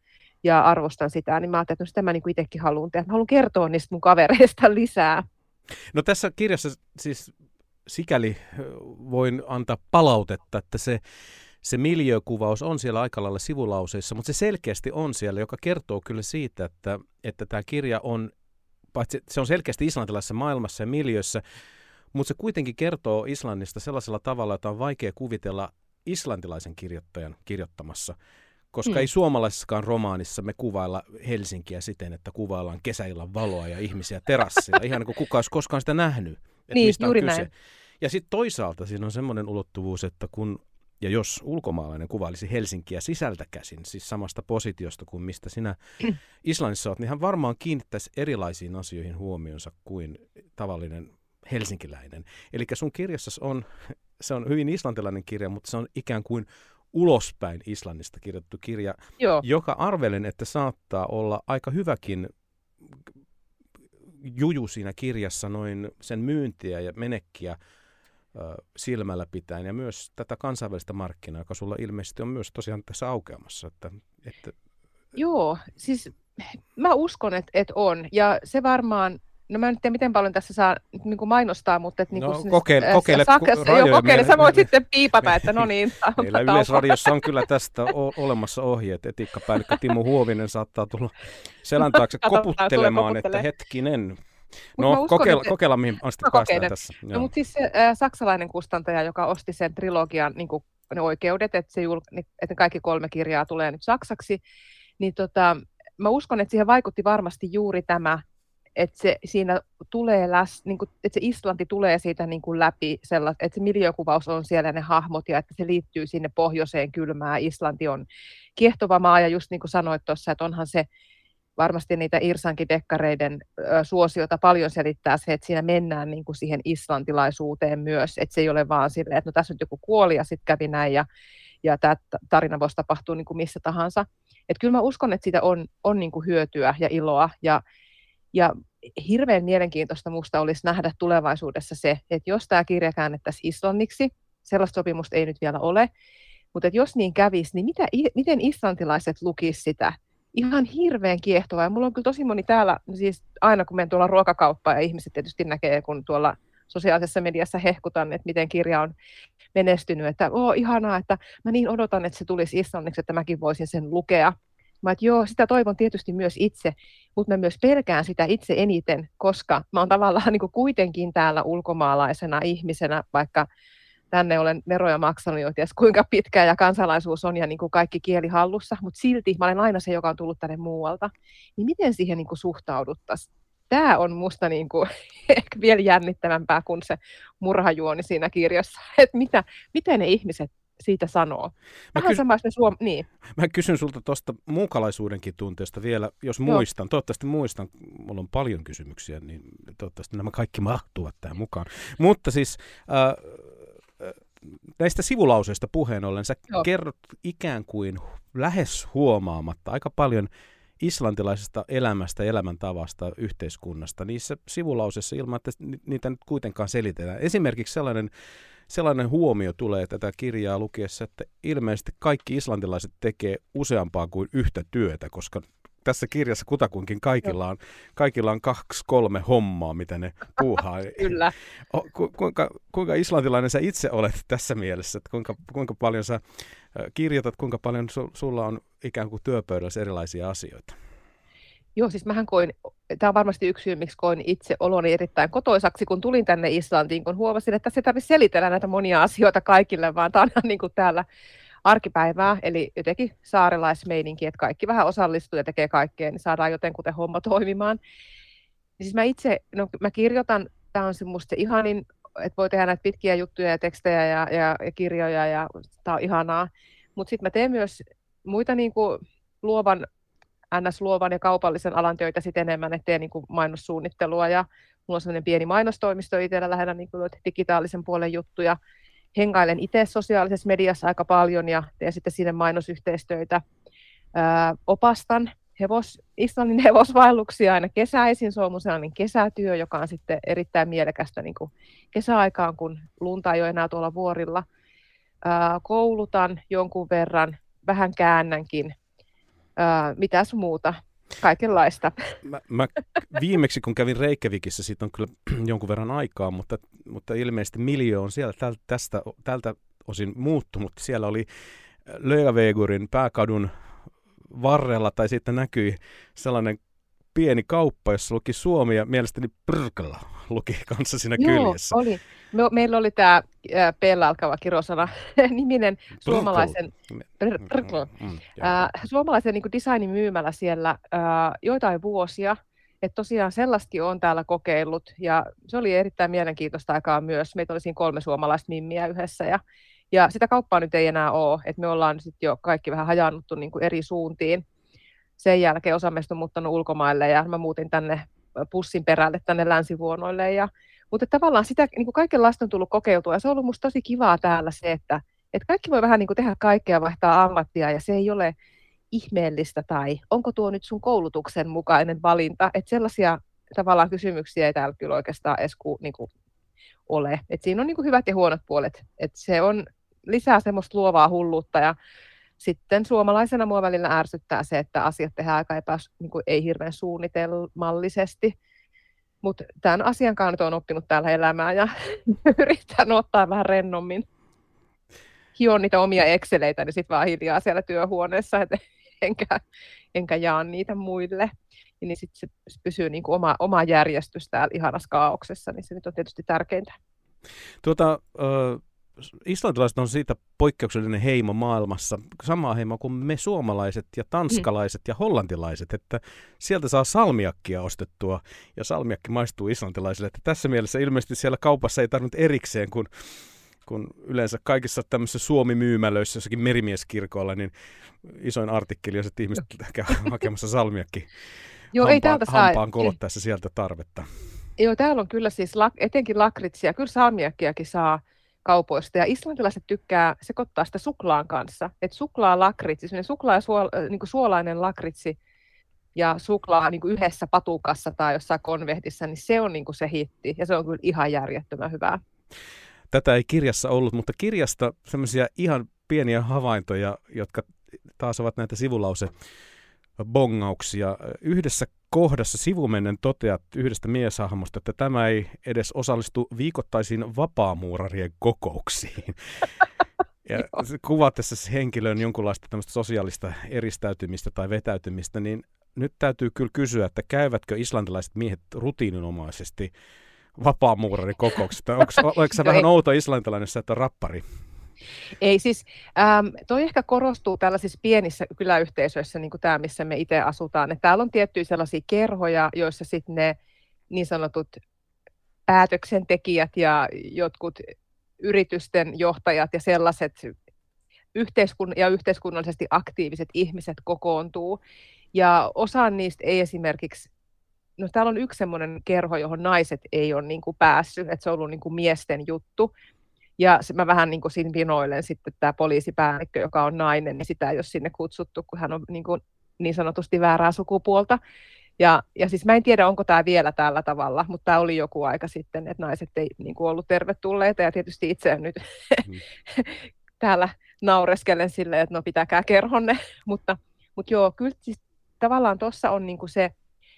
ja arvostan sitä, niin mä ajattelin, että no sitä mä niin kuin itsekin haluan tehdä. Mä haluan kertoa niistä mun kavereista lisää. No tässä kirjassa siis sikäli voin antaa palautetta, että se, se miljökuvaus on siellä aika lailla sivulauseissa, mutta se selkeästi on siellä, joka kertoo kyllä siitä, että, että tämä kirja on paitsi se on selkeästi islantilaisessa maailmassa ja miljössä, mutta se kuitenkin kertoo Islannista sellaisella tavalla, että on vaikea kuvitella islantilaisen kirjoittajan kirjoittamassa, koska mm. ei suomalaisessakaan romaanissa me kuvailla Helsinkiä siten, että kuvaillaan kesäillan valoa ja ihmisiä terassilla, ihan niin kuin kukaan olisi koskaan sitä nähnyt, että niin, mistä juuri on kyse. Näin. Ja sitten toisaalta siinä on semmoinen ulottuvuus, että kun ja jos ulkomaalainen kuvailisi Helsinkiä sisältä käsin, siis samasta positiosta kuin mistä sinä Islannissa olet, niin hän varmaan kiinnittäisi erilaisiin asioihin huomionsa kuin tavallinen helsinkiläinen. Eli sun kirjassasi on, se on hyvin islantilainen kirja, mutta se on ikään kuin ulospäin Islannista kirjoitettu kirja, Joo. joka arvelen, että saattaa olla aika hyväkin juju siinä kirjassa noin sen myyntiä ja menekkiä silmällä pitäen ja myös tätä kansainvälistä markkinaa, joka sulla ilmeisesti on myös tosiaan tässä aukeamassa. Että, että... Joo, siis mä uskon, että, että on. Ja se varmaan, no mä en tiedä miten paljon tässä saa niin kuin mainostaa, mutta että niin kuin no, kokeile, äh, kokeile Saksassa, jo, kokeile, sä voit sitten piipata, että no niin. Meillä Yleisradiossa on kyllä tästä o- olemassa ohjeet. Etiikkapäällikkö Timo Huovinen saattaa tulla selän taakse koputtelemaan, että hetkinen, No uskon, kokeilla, että... kokeilla mihin asti päästään tässä. No, mutta siis äh, saksalainen kustantaja, joka osti sen trilogian niin kuin ne oikeudet, että, se jul... että kaikki kolme kirjaa tulee nyt saksaksi, niin tota, mä uskon, että siihen vaikutti varmasti juuri tämä, että se siinä tulee läs, niin kuin, että se Islanti tulee siitä niin kuin läpi, sellais, että se miljökuvaus on siellä ne hahmot ja että se liittyy sinne pohjoiseen kylmään. Islanti on kiehtova maa ja just niin kuin sanoit tuossa, että onhan se varmasti niitä Irsankin dekkareiden suosiota paljon selittää se, että siinä mennään niin kuin siihen islantilaisuuteen myös, että se ei ole vaan silleen, että no tässä on joku kuoli ja sitten kävi näin ja, ja tämä tarina voisi tapahtua niin kuin missä tahansa. Että kyllä mä uskon, että siitä on, on niin kuin hyötyä ja iloa ja, ja hirveän mielenkiintoista musta olisi nähdä tulevaisuudessa se, että jos tämä kirja käännettäisiin islanniksi, sellaista sopimusta ei nyt vielä ole, mutta jos niin kävisi, niin mitä, miten islantilaiset lukisivat sitä? Ihan hirveän kiehtovaa. Ja mulla on kyllä tosi moni täällä, siis aina kun menen tuolla ruokakauppaan ja ihmiset tietysti näkee, kun tuolla sosiaalisessa mediassa hehkutan, että miten kirja on menestynyt, että oo ihanaa, että mä niin odotan, että se tulisi islanniksi, että mäkin voisin sen lukea. Mä että joo, sitä toivon tietysti myös itse, mutta mä myös pelkään sitä itse eniten, koska mä oon tavallaan niin kuitenkin täällä ulkomaalaisena ihmisenä, vaikka tänne olen veroja maksanut jo ties kuinka pitkään ja kansalaisuus on ja niin kuin kaikki kieli hallussa, mutta silti mä olen aina se, joka on tullut tänne muualta. Niin miten siihen niin kuin suhtauduttaisiin? Tämä on musta niin kuin, ehkä vielä jännittävämpää kuin se murhajuoni siinä kirjassa, että mitä, miten ne ihmiset siitä sanoo. Vähän kys- sama, suom- niin. Mä kysyn sulta tuosta muukalaisuudenkin tunteesta vielä, jos muistan. Joo. Toivottavasti muistan, mulla on paljon kysymyksiä, niin toivottavasti nämä kaikki mahtuvat tähän mukaan. Mutta siis äh, näistä sivulauseista puheen ollen, sä Joo. kerrot ikään kuin lähes huomaamatta aika paljon islantilaisesta elämästä, elämäntavasta, yhteiskunnasta niissä sivulauseissa ilman, että niitä nyt kuitenkaan selitetään. Esimerkiksi sellainen, sellainen huomio tulee tätä kirjaa lukiessa, että ilmeisesti kaikki islantilaiset tekee useampaa kuin yhtä työtä, koska tässä kirjassa kutakuinkin kaikilla on, kaikilla on kaksi, kolme hommaa, mitä ne puuhaa. Kyllä. O, ku, kuinka, kuinka islantilainen sä itse olet tässä mielessä? Että kuinka, kuinka paljon sä kirjoitat, kuinka paljon su, sulla on ikään kuin työpöydässä erilaisia asioita? Joo, siis mähän koin, tämä on varmasti yksi syy, miksi koin itse oloni erittäin kotoisaksi, kun tulin tänne Islantiin, kun huomasin, että se tarvitsisi selitellä näitä monia asioita kaikille, vaan tämä on niin kuin täällä arkipäivää, eli jotenkin saarelaismeininki, että kaikki vähän osallistuu ja tekee kaikkea, niin saadaan jotenkuten homma toimimaan. Ja siis mä itse, no mä kirjoitan, tämä on se musta ihanin, että voi tehdä näitä pitkiä juttuja ja tekstejä ja, ja, ja kirjoja ja tämä on ihanaa. Mutta sitten mä teen myös muita niin kuin luovan, NS-luovan ja kaupallisen alan töitä sit enemmän, että teen niin kuin mainossuunnittelua ja mulla on sellainen pieni mainostoimisto itsellä lähinnä niin kuin digitaalisen puolen juttuja hengailen itse sosiaalisessa mediassa aika paljon ja teen sitten sinne mainosyhteistyötä. Ää, opastan hevos, Islannin hevosvaelluksia aina kesäisin. Se on mun sellainen kesätyö, joka on sitten erittäin mielekästä niin kuin kesäaikaan, kun lunta ei ole enää tuolla vuorilla. Ää, koulutan jonkun verran, vähän käännänkin. Ää, mitäs muuta? Kaikenlaista. Mä, mä viimeksi kun kävin Reykjavikissa, siitä on kyllä jonkun verran aikaa, mutta, mutta ilmeisesti miljo on siellä täl, tästä, tältä osin muuttunut. Siellä oli Lögavegurin pääkadun varrella tai sitten näkyi sellainen pieni kauppa, jossa luki Suomi ja mielestäni Prkla luki kanssa siinä Joo, kyljessä. oli. Me, meillä oli tämä p alkava kirosana niminen suomalaisen, Prkl, mm, mm, äh, suomalaisen niin designin myymällä siellä äh, joitain vuosia. Että tosiaan sellaistakin on täällä kokeillut ja se oli erittäin mielenkiintoista aikaa myös. Meitä oli siinä kolme suomalaista mimmiä yhdessä ja, ja sitä kauppaa nyt ei enää ole. Että me ollaan sitten jo kaikki vähän hajannuttu niin kuin eri suuntiin sen jälkeen osa meistä on muuttanut ulkomaille ja mä muutin tänne pussin perälle tänne länsivuonoille. Ja, mutta tavallaan sitä niin kuin kaikenlaista on tullut kokeiltua ja se on ollut musta tosi kivaa täällä se, että, että kaikki voi vähän niin kuin tehdä kaikkea, vaihtaa ammattia ja se ei ole ihmeellistä tai onko tuo nyt sun koulutuksen mukainen valinta, että sellaisia tavallaan kysymyksiä ei täällä kyllä oikeastaan edes ku, niin kuin ole. Et siinä on niin kuin hyvät ja huonot puolet. Et se on lisää semmoista luovaa hulluutta ja sitten suomalaisena mua välillä ärsyttää se, että asiat tehdään aika epä, niin kuin ei hirveän suunnitelmallisesti. Mutta tämän asian kanssa on oppinut täällä elämää ja yritän ottaa vähän rennommin. Hion niitä omia exceleitä, niin sitten vaan hiljaa siellä työhuoneessa, et enkä, enkä jaa niitä muille. Niin sitten se pysyy niin kuin oma, oma järjestys täällä ihanassa kaauksessa, niin se nyt on tietysti tärkeintä. Tuota, ö, islantilaiset on siitä poikkeuksellinen heimo maailmassa, sama heimo kuin me suomalaiset ja tanskalaiset mm. ja hollantilaiset, että sieltä saa salmiakkia ostettua ja salmiakki maistuu islantilaisille. Että tässä mielessä ilmeisesti siellä kaupassa ei tarvitse erikseen, kun, kun yleensä kaikissa tämmöisissä Suomi-myymälöissä, jossakin merimieskirkoilla, niin isoin artikkeli on, että ihmiset käy hakemassa salmiakki Joo, hampaan, ei täältä hampaan kolottaessa sieltä tarvetta. Joo, täällä on kyllä siis etenkin lakritsia, kyllä salmiakkiakin saa kaupoista. Ja islantilaiset tykkää sekoittaa sitä suklaan kanssa. Että suklaa lakritsi, suklaa ja suol, niin suolainen lakritsi ja suklaa niin kuin yhdessä patukassa tai jossain konvehdissa, niin se on niin kuin se hitti. Ja se on kyllä ihan järjettömän hyvää. Tätä ei kirjassa ollut, mutta kirjasta semmoisia ihan pieniä havaintoja, jotka taas ovat näitä sivulause bongauksia. Yhdessä kohdassa sivumennen toteat yhdestä mieshahmosta, että tämä ei edes osallistu viikoittaisiin vapaamuurarien kokouksiin. Ja kuvaat tässä henkilön jonkunlaista tämmöistä sosiaalista eristäytymistä tai vetäytymistä, niin nyt täytyy kyllä kysyä, että käyvätkö islantilaiset miehet rutiininomaisesti vapaamuurarin kokouksista? Onko, onko se vähän outo islantilainen, että rappari? Ei siis, ähm, toi ehkä korostuu tällaisissa pienissä kyläyhteisöissä, niin kuin tämä, missä me itse asutaan. Että täällä on tiettyjä sellaisia kerhoja, joissa sitten ne niin sanotut päätöksentekijät ja jotkut yritysten johtajat ja sellaiset yhteiskun- ja yhteiskunnallisesti aktiiviset ihmiset kokoontuu. Ja osa niistä ei esimerkiksi, no täällä on yksi semmoinen kerho, johon naiset ei ole niin kuin päässyt, että se on ollut niin kuin miesten juttu. Ja mä vähän niin kuin siinä vinoilen sitten tämä poliisipäällikkö, joka on nainen, niin sitä ei ole sinne kutsuttu, kun hän on niin, kuin niin sanotusti väärää sukupuolta. Ja, ja siis mä en tiedä, onko tämä vielä tällä tavalla, mutta tämä oli joku aika sitten, että naiset ei niin kuin ollut tervetulleita. Ja tietysti itse nyt mm. täällä naureskelen silleen, että no pitäkää kerhonne. mutta, mutta joo, kyllä siis tavallaan tuossa on niin kuin se,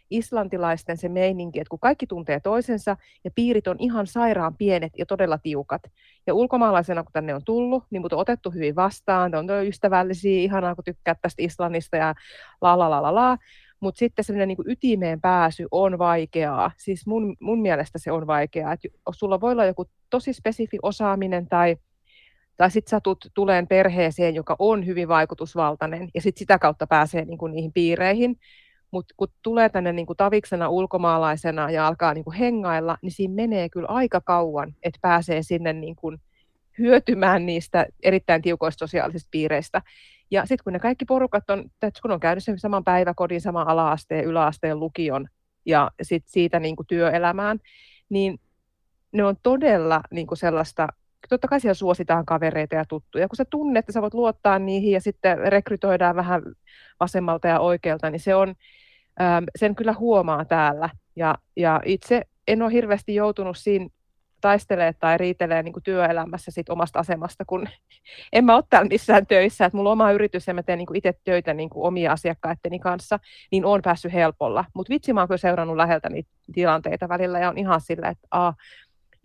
islantilaisten se meininki, että kun kaikki tuntee toisensa ja piirit on ihan sairaan pienet ja todella tiukat. Ja ulkomaalaisena, kun tänne on tullut, niin mut on otettu hyvin vastaan, on ystävällisiä, ihanaa kun tykkää tästä Islannista ja la la la la la. Mutta sitten semmoinen niin ytimeen pääsy on vaikeaa. Siis mun, mun mielestä se on vaikeaa. Että sulla voi olla joku tosi spesifi osaaminen tai tai sitten satut tuleen perheeseen, joka on hyvin vaikutusvaltainen, ja sitten sitä kautta pääsee niin kuin niihin piireihin. Mutta kun tulee tänne niin kuin taviksena ulkomaalaisena ja alkaa niin kuin hengailla, niin siinä menee kyllä aika kauan, että pääsee sinne niin kuin hyötymään niistä erittäin tiukoista sosiaalisista piireistä. Ja sitten kun ne kaikki porukat on, kun on käynyt sen saman päiväkodin, saman ala-asteen, yläasteen, lukion ja sitten siitä niin kuin työelämään, niin ne on todella niin kuin sellaista, totta kai siellä suositaan kavereita ja tuttuja. Kun sä tunnet, että sä voit luottaa niihin ja sitten rekrytoidaan vähän vasemmalta ja oikealta, niin se on, sen kyllä huomaa täällä. Ja, ja itse en ole hirveästi joutunut siinä taistelee tai riitelee niin työelämässä sit omasta asemasta, kun en mä ole täällä missään töissä, että mulla on oma yritys ja mä teen niin itse töitä niin omia asiakkaitteni kanssa, niin on päässyt helpolla. Mutta vitsi, mä oon kyllä seurannut läheltä niitä tilanteita välillä ja on ihan sillä, että aa,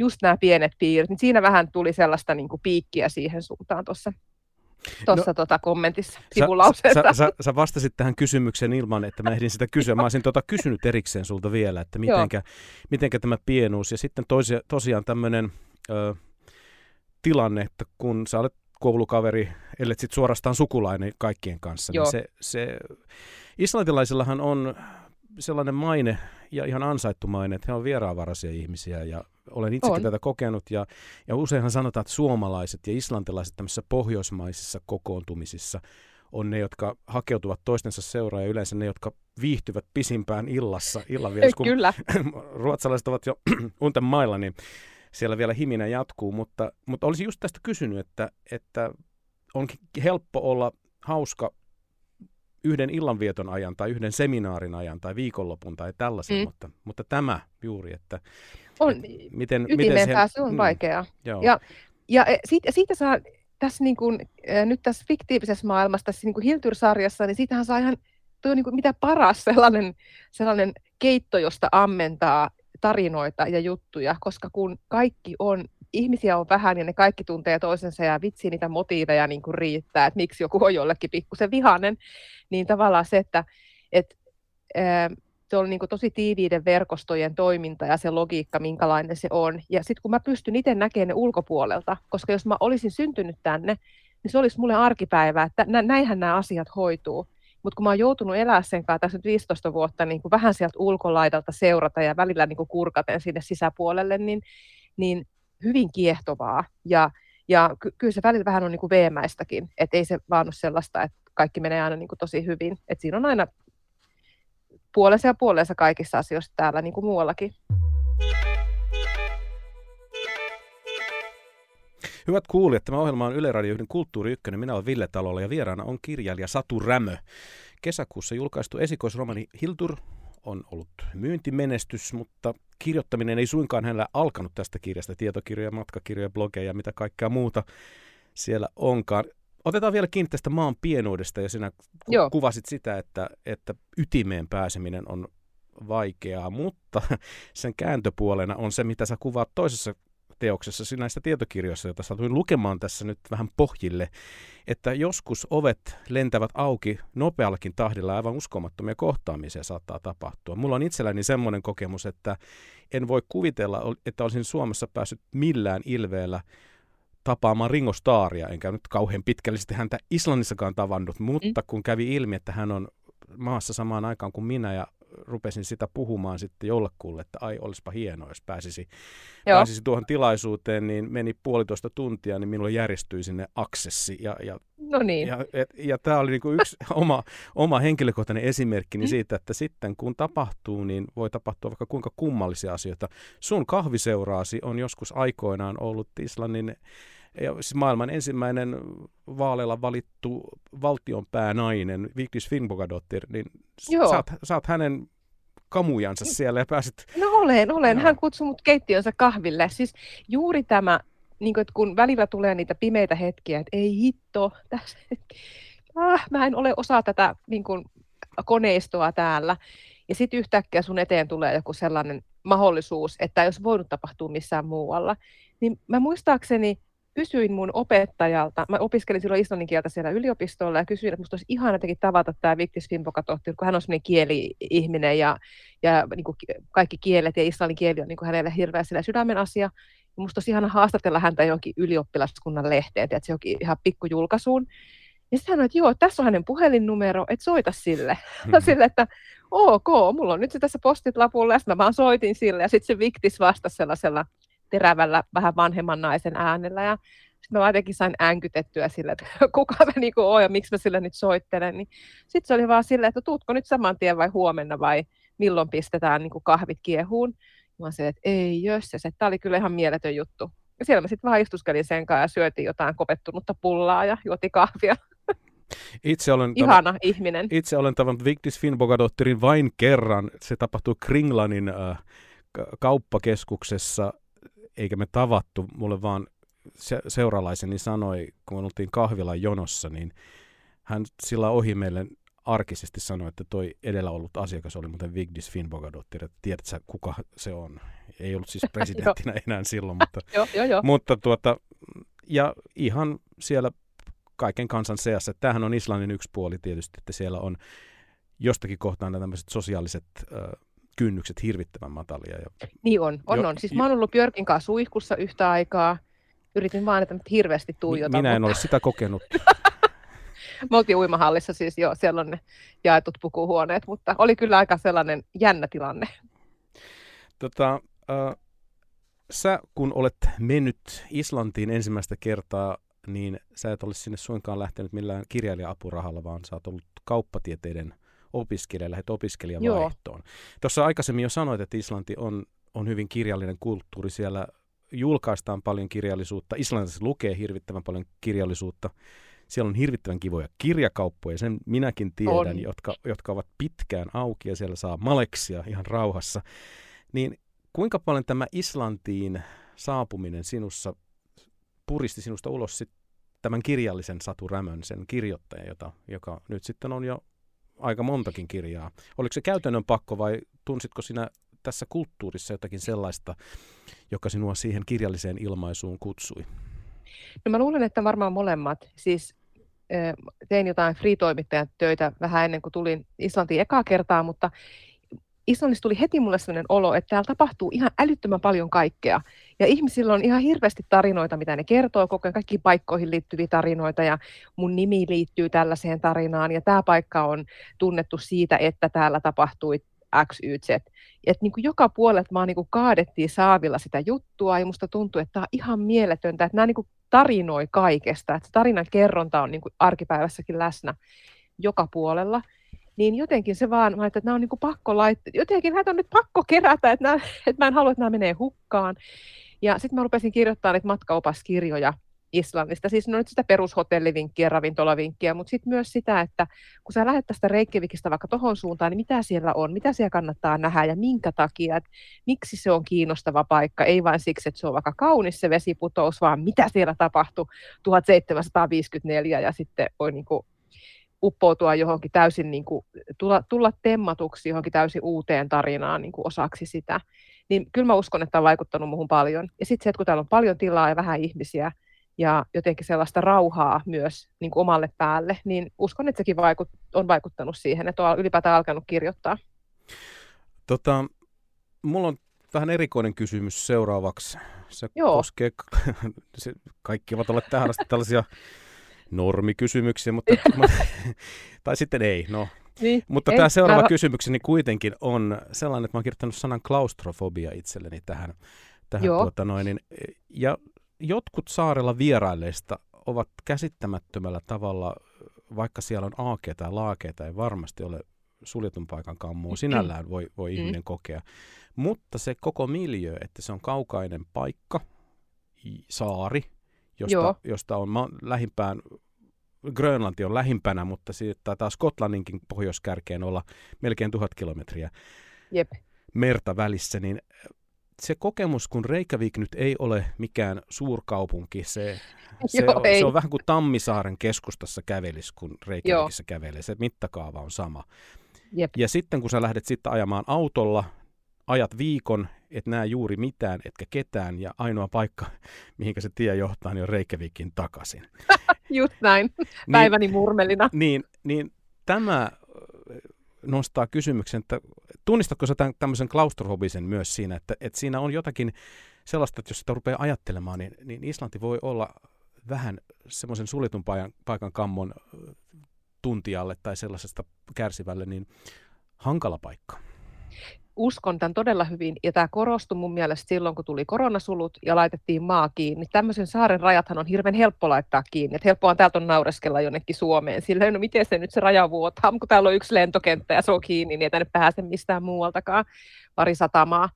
just nämä pienet piirit, niin siinä vähän tuli sellaista niin kuin piikkiä siihen suuntaan tuossa tuossa no, tota kommentissa, sivulauseessa. Sä, sä, sä vastasit tähän kysymykseen ilman, että mä ehdin sitä kysyä. Mä olisin tota kysynyt erikseen sulta vielä, että mitenkä, mitenkä tämä pienuus ja sitten toisia, tosiaan tämmöinen tilanne, että kun sä olet koulukaveri, ellei sitten suorastaan sukulainen kaikkien kanssa, niin Joo. niin se, se islantilaisillahan on sellainen maine ja ihan ansaittu maine, että he on vieraanvaraisia ihmisiä ja olen itsekin on. tätä kokenut ja, ja useinhan sanotaan, että suomalaiset ja islantilaiset tämmöisissä pohjoismaisissa kokoontumisissa on ne, jotka hakeutuvat toistensa seuraan ja yleensä ne, jotka viihtyvät pisimpään illassa, illanvietos, kun Kyllä. ruotsalaiset ovat jo unten mailla, niin siellä vielä himinä jatkuu, mutta, mutta olisin just tästä kysynyt, että, että onkin helppo olla hauska yhden illanvieton ajan tai yhden seminaarin ajan tai viikonlopun tai tällaisen, mm. mutta, mutta tämä juuri, että on, et miten, miten se, pääsy on mm, vaikeaa. Joo. Ja, ja e, siitä, siitä saa tässä niin kuin, e, nyt tässä fiktiivisessä maailmassa, tässä niin kuin Hiltyr-sarjassa, niin siitähän saa ihan tuo niin kuin mitä paras sellainen, sellainen keitto, josta ammentaa tarinoita ja juttuja, koska kun kaikki on ihmisiä on vähän ja ne kaikki tuntee toisensa ja vitsi niitä motiiveja niin kuin riittää, että miksi joku on jollekin pikkusen vihainen, niin tavallaan se, että et, ää, se on niin tosi tiiviiden verkostojen toiminta ja se logiikka, minkälainen se on. Ja sitten kun mä pystyn itse näkemään ne ulkopuolelta, koska jos mä olisin syntynyt tänne, niin se olisi mulle arkipäivää, että näinhän nämä asiat hoituu. Mutta kun mä oon joutunut elää sen kanssa tässä nyt 15 vuotta niin kuin vähän sieltä ulkolaidalta seurata ja välillä niin kuin kurkaten sinne sisäpuolelle, niin, niin hyvin kiehtovaa. Ja, ja ky- kyllä se välillä vähän on niin kuin veemäistäkin, että ei se vaan ole sellaista, että kaikki menee aina niin kuin tosi hyvin. Et siinä on aina puolensa ja puolensa kaikissa asioissa täällä niin kuin muuallakin. Hyvät kuulijat, tämä ohjelma on Yle Radio 1 Kulttuuri 1. Minä olen Ville Talolla ja vieraana on kirjailija Satu Rämö. Kesäkuussa julkaistu esikoisromani Hiltur on ollut myyntimenestys, mutta kirjoittaminen ei suinkaan hänellä alkanut tästä kirjasta. Tietokirjoja, matkakirjoja, blogeja, mitä kaikkea muuta siellä onkaan. Otetaan vielä kiinni tästä maan pienuudesta ja sinä ku- Joo. kuvasit sitä, että, että ytimeen pääseminen on vaikeaa, mutta sen kääntöpuolena on se, mitä sä kuvaat toisessa teoksessa näistä tietokirjoissa, joita satuin lukemaan tässä nyt vähän pohjille, että joskus ovet lentävät auki nopeallakin tahdilla aivan uskomattomia kohtaamisia saattaa tapahtua. Mulla on itselläni semmoinen kokemus, että en voi kuvitella, että olisin Suomessa päässyt millään ilveellä tapaamaan Ringo Starria, enkä nyt kauhean pitkällisesti häntä Islannissakaan tavannut, mutta mm. kun kävi ilmi, että hän on maassa samaan aikaan kuin minä ja rupesin sitä puhumaan sitten jollekulle, että ai olisipa hienoa, jos pääsisi, pääsisi tuohon tilaisuuteen, niin meni puolitoista tuntia, niin minulle järjestyi sinne aksessi. Ja, ja, no niin. ja, ja, ja tämä oli niin kuin yksi oma, oma henkilökohtainen esimerkki mm. siitä, että sitten kun tapahtuu, niin voi tapahtua vaikka kuinka kummallisia asioita. Sun kahviseuraasi on joskus aikoinaan ollut Islannin ja siis maailman ensimmäinen vaaleilla valittu valtionpäänainen, Vigdis Finnbogadottir, niin saat, saat hänen kamujansa siellä ja pääsit... No olen, olen. Hän kutsui mut keittiönsä kahville. Siis juuri tämä, niin kuin, että kun välillä tulee niitä pimeitä hetkiä, että ei hitto, tässä, ah, mä en ole osa tätä niin kuin, koneistoa täällä. Ja sitten yhtäkkiä sun eteen tulee joku sellainen mahdollisuus, että jos voinut tapahtua missään muualla. Niin mä muistaakseni kysyin mun opettajalta, mä opiskelin silloin islannin kieltä siellä yliopistolla ja kysyin, että musta olisi ihana jotenkin tavata tämä Viktis Fimpokatohti, kun hän on sellainen kieli-ihminen ja, ja niin kuin kaikki kielet ja islannin kieli on niin kuin hänelle hirveä sillä sydämen asia. Ja musta olisi ihana haastatella häntä johonkin ylioppilaskunnan lehteen, että se onkin ihan pikkujulkaisuun. Ja sitten hän että joo, tässä on hänen puhelinnumero, että soita sille. Mm-hmm. sille, että ok, mulla on nyt se tässä postit lapulla, ja mä vaan soitin sille, ja sitten se Viktis vastasi sellaisella terävällä, vähän vanhemman naisen äänellä. Ja sitten mä jotenkin sain änkytettyä sille, että kuka mä niinku oon ja miksi mä sille nyt soittelen. Niin sitten se oli vaan silleen, että tuutko nyt saman tien vai huomenna vai milloin pistetään niinku kahvit kiehuun. Mä se, että ei jos se, tämä oli kyllä ihan mieletön juttu. Ja siellä mä sitten vaan istuskelin sen kanssa ja syötiin jotain kopettunutta pullaa ja juoti kahvia. Itse olen Ihana tavan, ihminen. Itse olen tavannut Vigdis Finnbogadottirin vain kerran. Se tapahtui Kringlanin äh, kauppakeskuksessa eikä me tavattu, mulle vaan se, seuralaiseni sanoi, kun oltiin kahvilan jonossa, niin hän sillä ohi meille arkisesti sanoi, että toi edellä ollut asiakas oli muuten Vigdis Finnbogadottir, että tiedät sä, kuka se on. Ei ollut siis presidenttinä enää silloin, mutta, jo, jo, jo. mutta tuota, ja ihan siellä kaiken kansan seassa. Tämähän on Islannin yksi puoli tietysti, että siellä on jostakin kohtaa nämä tämmöiset sosiaaliset äh, kynnykset hirvittävän matalia. Ja... Niin on, on, jo, on. Siis mä oon ollut Björkin kanssa suihkussa yhtä aikaa. Yritin vaan, että hirveästi tuijota. Minä en mutta... ole sitä kokenut. Me oltiin uimahallissa siis jo, siellä on ne jaetut pukuhuoneet, mutta oli kyllä aika sellainen jännä tilanne. Tota, äh, sä kun olet mennyt Islantiin ensimmäistä kertaa, niin sä et ole sinne suinkaan lähtenyt millään kirjailija-apurahalla, vaan sä oot ollut kauppatieteiden opiskelija, lähdet opiskelijavaihtoon. Tuossa aikaisemmin jo sanoit, että Islanti on, on hyvin kirjallinen kulttuuri. Siellä julkaistaan paljon kirjallisuutta. Islannissa lukee hirvittävän paljon kirjallisuutta. Siellä on hirvittävän kivoja kirjakauppoja, sen minäkin tiedän, jotka, jotka ovat pitkään auki ja siellä saa maleksia ihan rauhassa. Niin kuinka paljon tämä Islantiin saapuminen sinussa puristi sinusta ulos sit tämän kirjallisen Satu Rämön, sen kirjoittajan, jota, joka nyt sitten on jo aika montakin kirjaa. Oliko se käytännön pakko vai tunsitko sinä tässä kulttuurissa jotakin sellaista, joka sinua siihen kirjalliseen ilmaisuun kutsui? No mä luulen, että varmaan molemmat. Siis tein jotain free-toimittajan töitä vähän ennen kuin tulin Islantiin ekaa kertaa, mutta Islannissa tuli heti mulle sellainen olo, että täällä tapahtuu ihan älyttömän paljon kaikkea. Ja ihmisillä on ihan hirveästi tarinoita, mitä ne kertoo koko ajan, kaikkiin paikkoihin liittyviä tarinoita, ja mun nimi liittyy tällaiseen tarinaan, ja tämä paikka on tunnettu siitä, että täällä tapahtui X, Y, Z. Et niin kuin joka puolelta vaan niin kuin kaadettiin saavilla sitä juttua, ja musta tuntuu, että tämä on ihan mieletöntä, että nämä niin kuin tarinoi kaikesta, että tarinan kerronta on niin kuin arkipäivässäkin läsnä joka puolella niin jotenkin se vaan, mä että nämä on niin kuin pakko laittaa, jotenkin näitä on nyt pakko kerätä, että, nämä, että mä en halua, että nämä menee hukkaan. Ja sitten mä rupesin kirjoittamaan niitä matkaopaskirjoja Islannista, siis no nyt sitä perushotellivinkkiä, ravintolavinkkiä, mutta sitten myös sitä, että kun sä lähdet tästä Reykjavikista vaikka tohon suuntaan, niin mitä siellä on, mitä siellä kannattaa nähdä ja minkä takia, että miksi se on kiinnostava paikka, ei vain siksi, että se on vaikka kaunis se vesiputous, vaan mitä siellä tapahtui 1754 ja sitten voi niin kuin uppoutua johonkin täysin, niin kuin, tulla, tulla temmatuksi johonkin täysin uuteen tarinaan niin kuin osaksi sitä. Niin kyllä mä uskon, että on vaikuttanut muuhun paljon. Ja sitten se, että kun täällä on paljon tilaa ja vähän ihmisiä ja jotenkin sellaista rauhaa myös niin kuin omalle päälle, niin uskon, että sekin vaikut, on vaikuttanut siihen, että on ylipäätään alkanut kirjoittaa. Tota, mulla on vähän erikoinen kysymys seuraavaksi. Se Joo. koskee, se, kaikki ovat olleet tähän asti tällaisia normikysymyksiä, mutta, tai sitten ei, no. Niin, mutta ei, tämä seuraava mä... kysymykseni kuitenkin on sellainen, että mä oon kirjoittanut sanan klaustrofobia itselleni tähän. tähän tuota noin, niin, ja jotkut saarella vierailleista ovat käsittämättömällä tavalla, vaikka siellä on aakea tai laakea tai varmasti ole suljetun paikan kammua, sinällään voi, voi mm. ihminen kokea. Mutta se koko miljö, että se on kaukainen paikka, saari, josta, josta on ma- lähimpään, Grönlanti on lähimpänä, mutta siitä taitaa Skotlanninkin pohjoiskärkeen olla melkein tuhat kilometriä Jep. merta välissä, niin se kokemus, kun Reykjavik nyt ei ole mikään suurkaupunki, se, se, Joo, on, se on vähän kuin Tammisaaren keskustassa kävelis, kun Reykjavikissa kävelee. Se mittakaava on sama. Jep. Ja sitten kun sä lähdet sitten ajamaan autolla, ajat viikon, et näe juuri mitään, etkä ketään, ja ainoa paikka, mihinkä se tie johtaa, niin on Reykjavikin takaisin. Just näin, niin- päiväni niin, murmelina. Niin, niin tämä nostaa kysymyksen, että tunnistatko sä tämän, tämmöisen klaustrofobisen myös siinä, että, että siinä on jotakin sellaista, että jos sitä rupeaa ajattelemaan, niin, niin Islanti voi olla vähän semmoisen suljetun paikan, paikan kammon tuntijalle tai sellaisesta kärsivälle, niin hankala paikka uskon tämän todella hyvin, ja tämä korostui mun mielestä silloin, kun tuli koronasulut ja laitettiin maa kiinni. Tämmöisen saaren rajathan on hirveän helppo laittaa kiinni, että helppoa on täältä on naureskella jonnekin Suomeen. Sillä no miten se nyt se raja vuotaa, kun täällä on yksi lentokenttä ja se on kiinni, niin ei tänne pääse mistään muualtakaan, pari satamaa,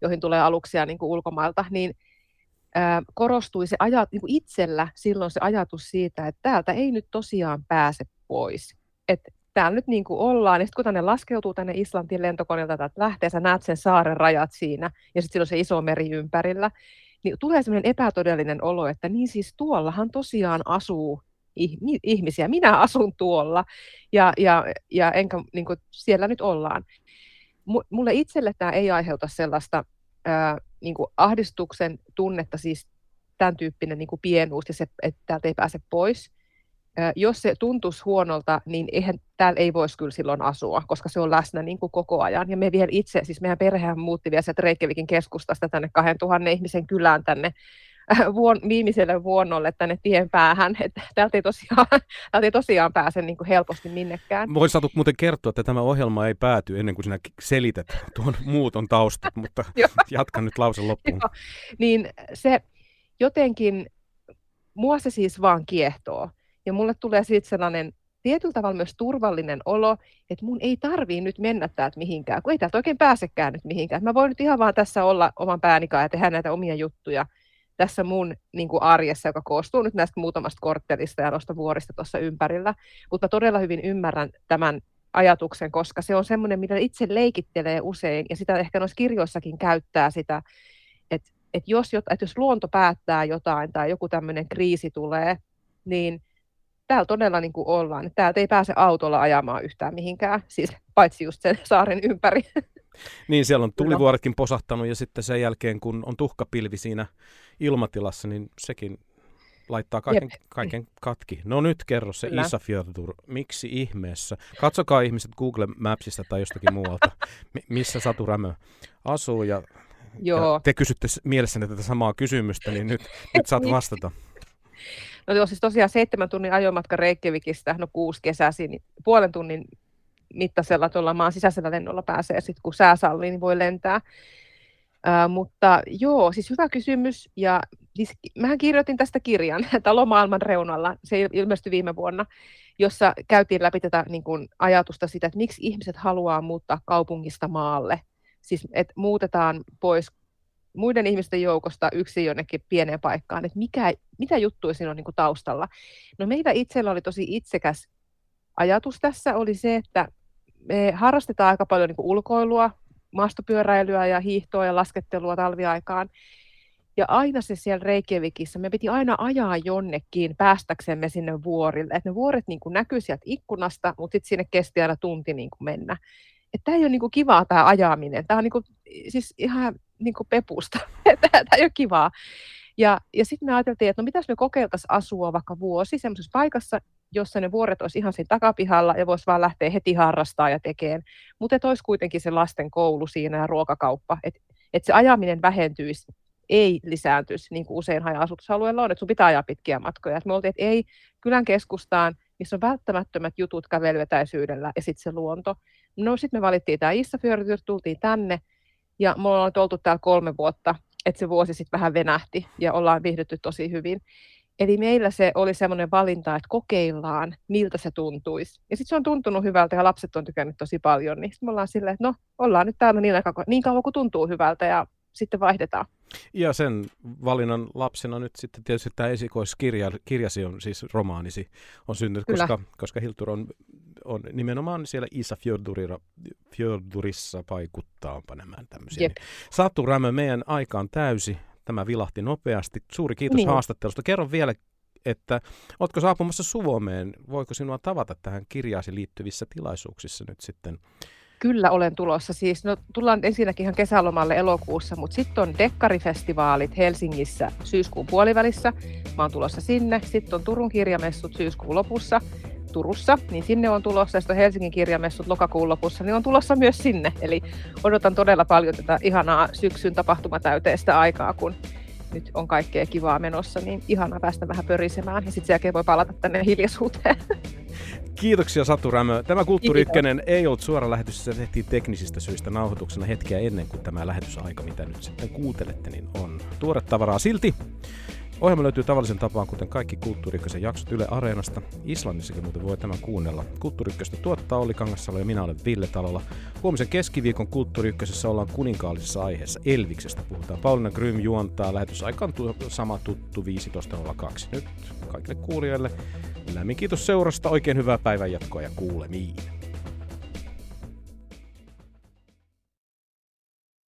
joihin tulee aluksia niin kuin ulkomailta, niin ää, korostui se ajat, niin kuin itsellä silloin se ajatus siitä, että täältä ei nyt tosiaan pääse pois. Että täällä nyt niin kuin ollaan, ja sitten kun tänne laskeutuu tänne Islantin lentokoneelta tai lähtee, sä näet sen saaren rajat siinä, ja sitten on se iso meri ympärillä, niin tulee sellainen epätodellinen olo, että niin siis tuollahan tosiaan asuu ihmisiä, minä asun tuolla, ja, ja, ja enkä, niin kuin siellä nyt ollaan. Mulle itselle tämä ei aiheuta sellaista ää, niin kuin ahdistuksen tunnetta, siis tämän tyyppinen niin kuin pienuus, ja se, että täältä ei pääse pois, jos se tuntuisi huonolta, niin eihän, täällä ei voisi kyllä silloin asua, koska se on läsnä niin kuin koko ajan. Ja me vielä itse, siis meidän perhehän muutti vielä sieltä Reykjavikin keskustasta tänne 2000 ihmisen kylään tänne vuon, viimeiselle vuonnolle tänne tien päähän, että täältä ei tosiaan, täältä ei tosiaan pääse niin kuin helposti minnekään. Voisi Satu muuten kertoa, että tämä ohjelma ei pääty ennen kuin sinä selität tuon muuton taustat, mutta jatkan nyt lausen loppuun. Joo, niin se jotenkin, mua se siis vaan kiehtoo. Ja mulle tulee siitä sellainen tietyllä tavalla myös turvallinen olo, että mun ei tarvii nyt mennä täältä mihinkään, kun ei täältä oikein pääsekään nyt mihinkään. Mä voin nyt ihan vaan tässä olla oman päänikaan ja tehdä näitä omia juttuja tässä mun niin kuin arjessa, joka koostuu nyt näistä muutamasta korttelista ja noista vuorista tuossa ympärillä. Mutta todella hyvin ymmärrän tämän ajatuksen, koska se on semmoinen, mitä itse leikittelee usein, ja sitä ehkä noissa kirjoissakin käyttää sitä, että, että, jos, että jos luonto päättää jotain tai joku tämmöinen kriisi tulee, niin – täällä todella niin kuin ollaan. Täältä ei pääse autolla ajamaan yhtään mihinkään, siis paitsi just sen saaren ympäri. Niin, siellä on tulivuoretkin posahtanut ja sitten sen jälkeen, kun on tuhkapilvi siinä ilmatilassa, niin sekin laittaa kaiken, kaiken katki. No nyt kerro se Kyllä. Isafjordur. Miksi ihmeessä? Katsokaa ihmiset Google Mapsista tai jostakin muualta, missä Satu Rämö asuu. Ja, Joo. ja te kysytte mielessänne tätä samaa kysymystä, niin nyt, nyt saat vastata. No joo, siis tosiaan seitsemän tunnin ajomatka Reykjavikista, no kuusi kesäsi, niin puolen tunnin mittaisella tuolla maan sisäisellä lennolla pääsee sitten, kun sää sallii, niin voi lentää. Uh, mutta joo, siis hyvä kysymys. Ja siis, mähän kirjoitin tästä kirjan, Talomaailman reunalla, se ilmestyi viime vuonna, jossa käytiin läpi tätä niin kuin, ajatusta sitä, että miksi ihmiset haluaa muuttaa kaupungista maalle. Siis, että muutetaan pois muiden ihmisten joukosta yksi jonnekin pieneen paikkaan, että mikä, mitä juttuja siinä on niin kuin taustalla. No meillä itsellä oli tosi itsekäs ajatus tässä, oli se, että me harrastetaan aika paljon niin kuin ulkoilua, maastopyöräilyä ja hiihtoa ja laskettelua talviaikaan. Ja aina se siellä Reykjavikissa, me piti aina ajaa jonnekin päästäksemme sinne vuorille. Että ne vuoret niin näkyy sieltä ikkunasta, mutta sitten sinne kesti aina tunti niin kuin mennä. Että tämä ei ole niin kuin kivaa tämä ajaminen. Tämä on niin kuin, siis ihan niin kuin pepusta. tämä ei ole kivaa. Ja, ja sitten me ajateltiin, että no mitäs me kokeiltaisiin asua vaikka vuosi semmoisessa paikassa, jossa ne vuoret olisi ihan siinä takapihalla ja voisi vaan lähteä heti harrastaa ja tekemään. Mutta että olisi kuitenkin se lasten koulu siinä ja ruokakauppa, että et se ajaminen vähentyisi, ei lisääntyisi, niin kuin usein haja-asutusalueella on, että sun pitää ajaa pitkiä matkoja. Et me oltiin, että ei kylän keskustaan, missä on välttämättömät jutut kävelytäisyydellä ja sitten se luonto. No sitten me valittiin tämä Issafjörður, tultiin tänne ja me ollaan oltu täällä kolme vuotta, että se vuosi sitten vähän venähti ja ollaan viihdytty tosi hyvin. Eli meillä se oli semmoinen valinta, että kokeillaan, miltä se tuntuisi. Ja sitten se on tuntunut hyvältä ja lapset on tykännyt tosi paljon. Niin me ollaan silleen, että no, ollaan nyt täällä niin, aika, niin kauan kuin tuntuu hyvältä ja sitten vaihdetaan. Ja sen valinnan lapsena nyt sitten tietysti tämä esikoiskirjasi on siis romaanisi on syntynyt, koska, koska Hiltur on, on nimenomaan siellä Isa Fjordurissa paikuttaa, onpa nämä tämmöisiä. Niin. Satu Rämö, meidän aika on täysi. Tämä vilahti nopeasti. Suuri kiitos niin. haastattelusta. Kerro vielä, että oletko saapumassa Suomeen? Voiko sinua tavata tähän kirjaasi liittyvissä tilaisuuksissa nyt sitten? Kyllä olen tulossa. Siis, no, tullaan ensinnäkin ihan kesälomalle elokuussa, mutta sitten on dekkarifestivaalit Helsingissä syyskuun puolivälissä. Mä oon tulossa sinne. Sitten on Turun kirjamessut syyskuun lopussa. Turussa, niin sinne on tulossa, ja Helsingin kirjamessut lokakuun lopussa, niin on tulossa myös sinne. Eli odotan todella paljon tätä ihanaa syksyn tapahtumatäyteistä aikaa, kun nyt on kaikkea kivaa menossa, niin ihana päästä vähän pörisemään, ja sitten sen jälkeen voi palata tänne hiljaisuuteen. Kiitoksia Satu Rämö. Tämä Kulttuuri Ykkönen ei ollut suora lähetys, se tehtiin teknisistä syistä nauhoituksena hetkeä ennen kuin tämä lähetysaika, mitä nyt sitten kuuntelette, niin on tuore tavaraa silti. Ohjelma löytyy tavallisen tapaan, kuten kaikki Kulttuuri jaksot Yle Areenasta. Islannissakin muuten voi tämän kuunnella. Kulttuuri tuottaa Olli Kangassalo ja minä olen Ville Talolla. Huomisen keskiviikon Kulttuuri ollaan kuninkaallisessa aiheessa. Elviksestä puhutaan. Pauliina Grym juontaa. Lähetysaika on sama tuttu 15.02. Nyt kaikille kuulijoille lämmin kiitos seurasta. Oikein hyvää päivänjatkoa ja kuulemiin.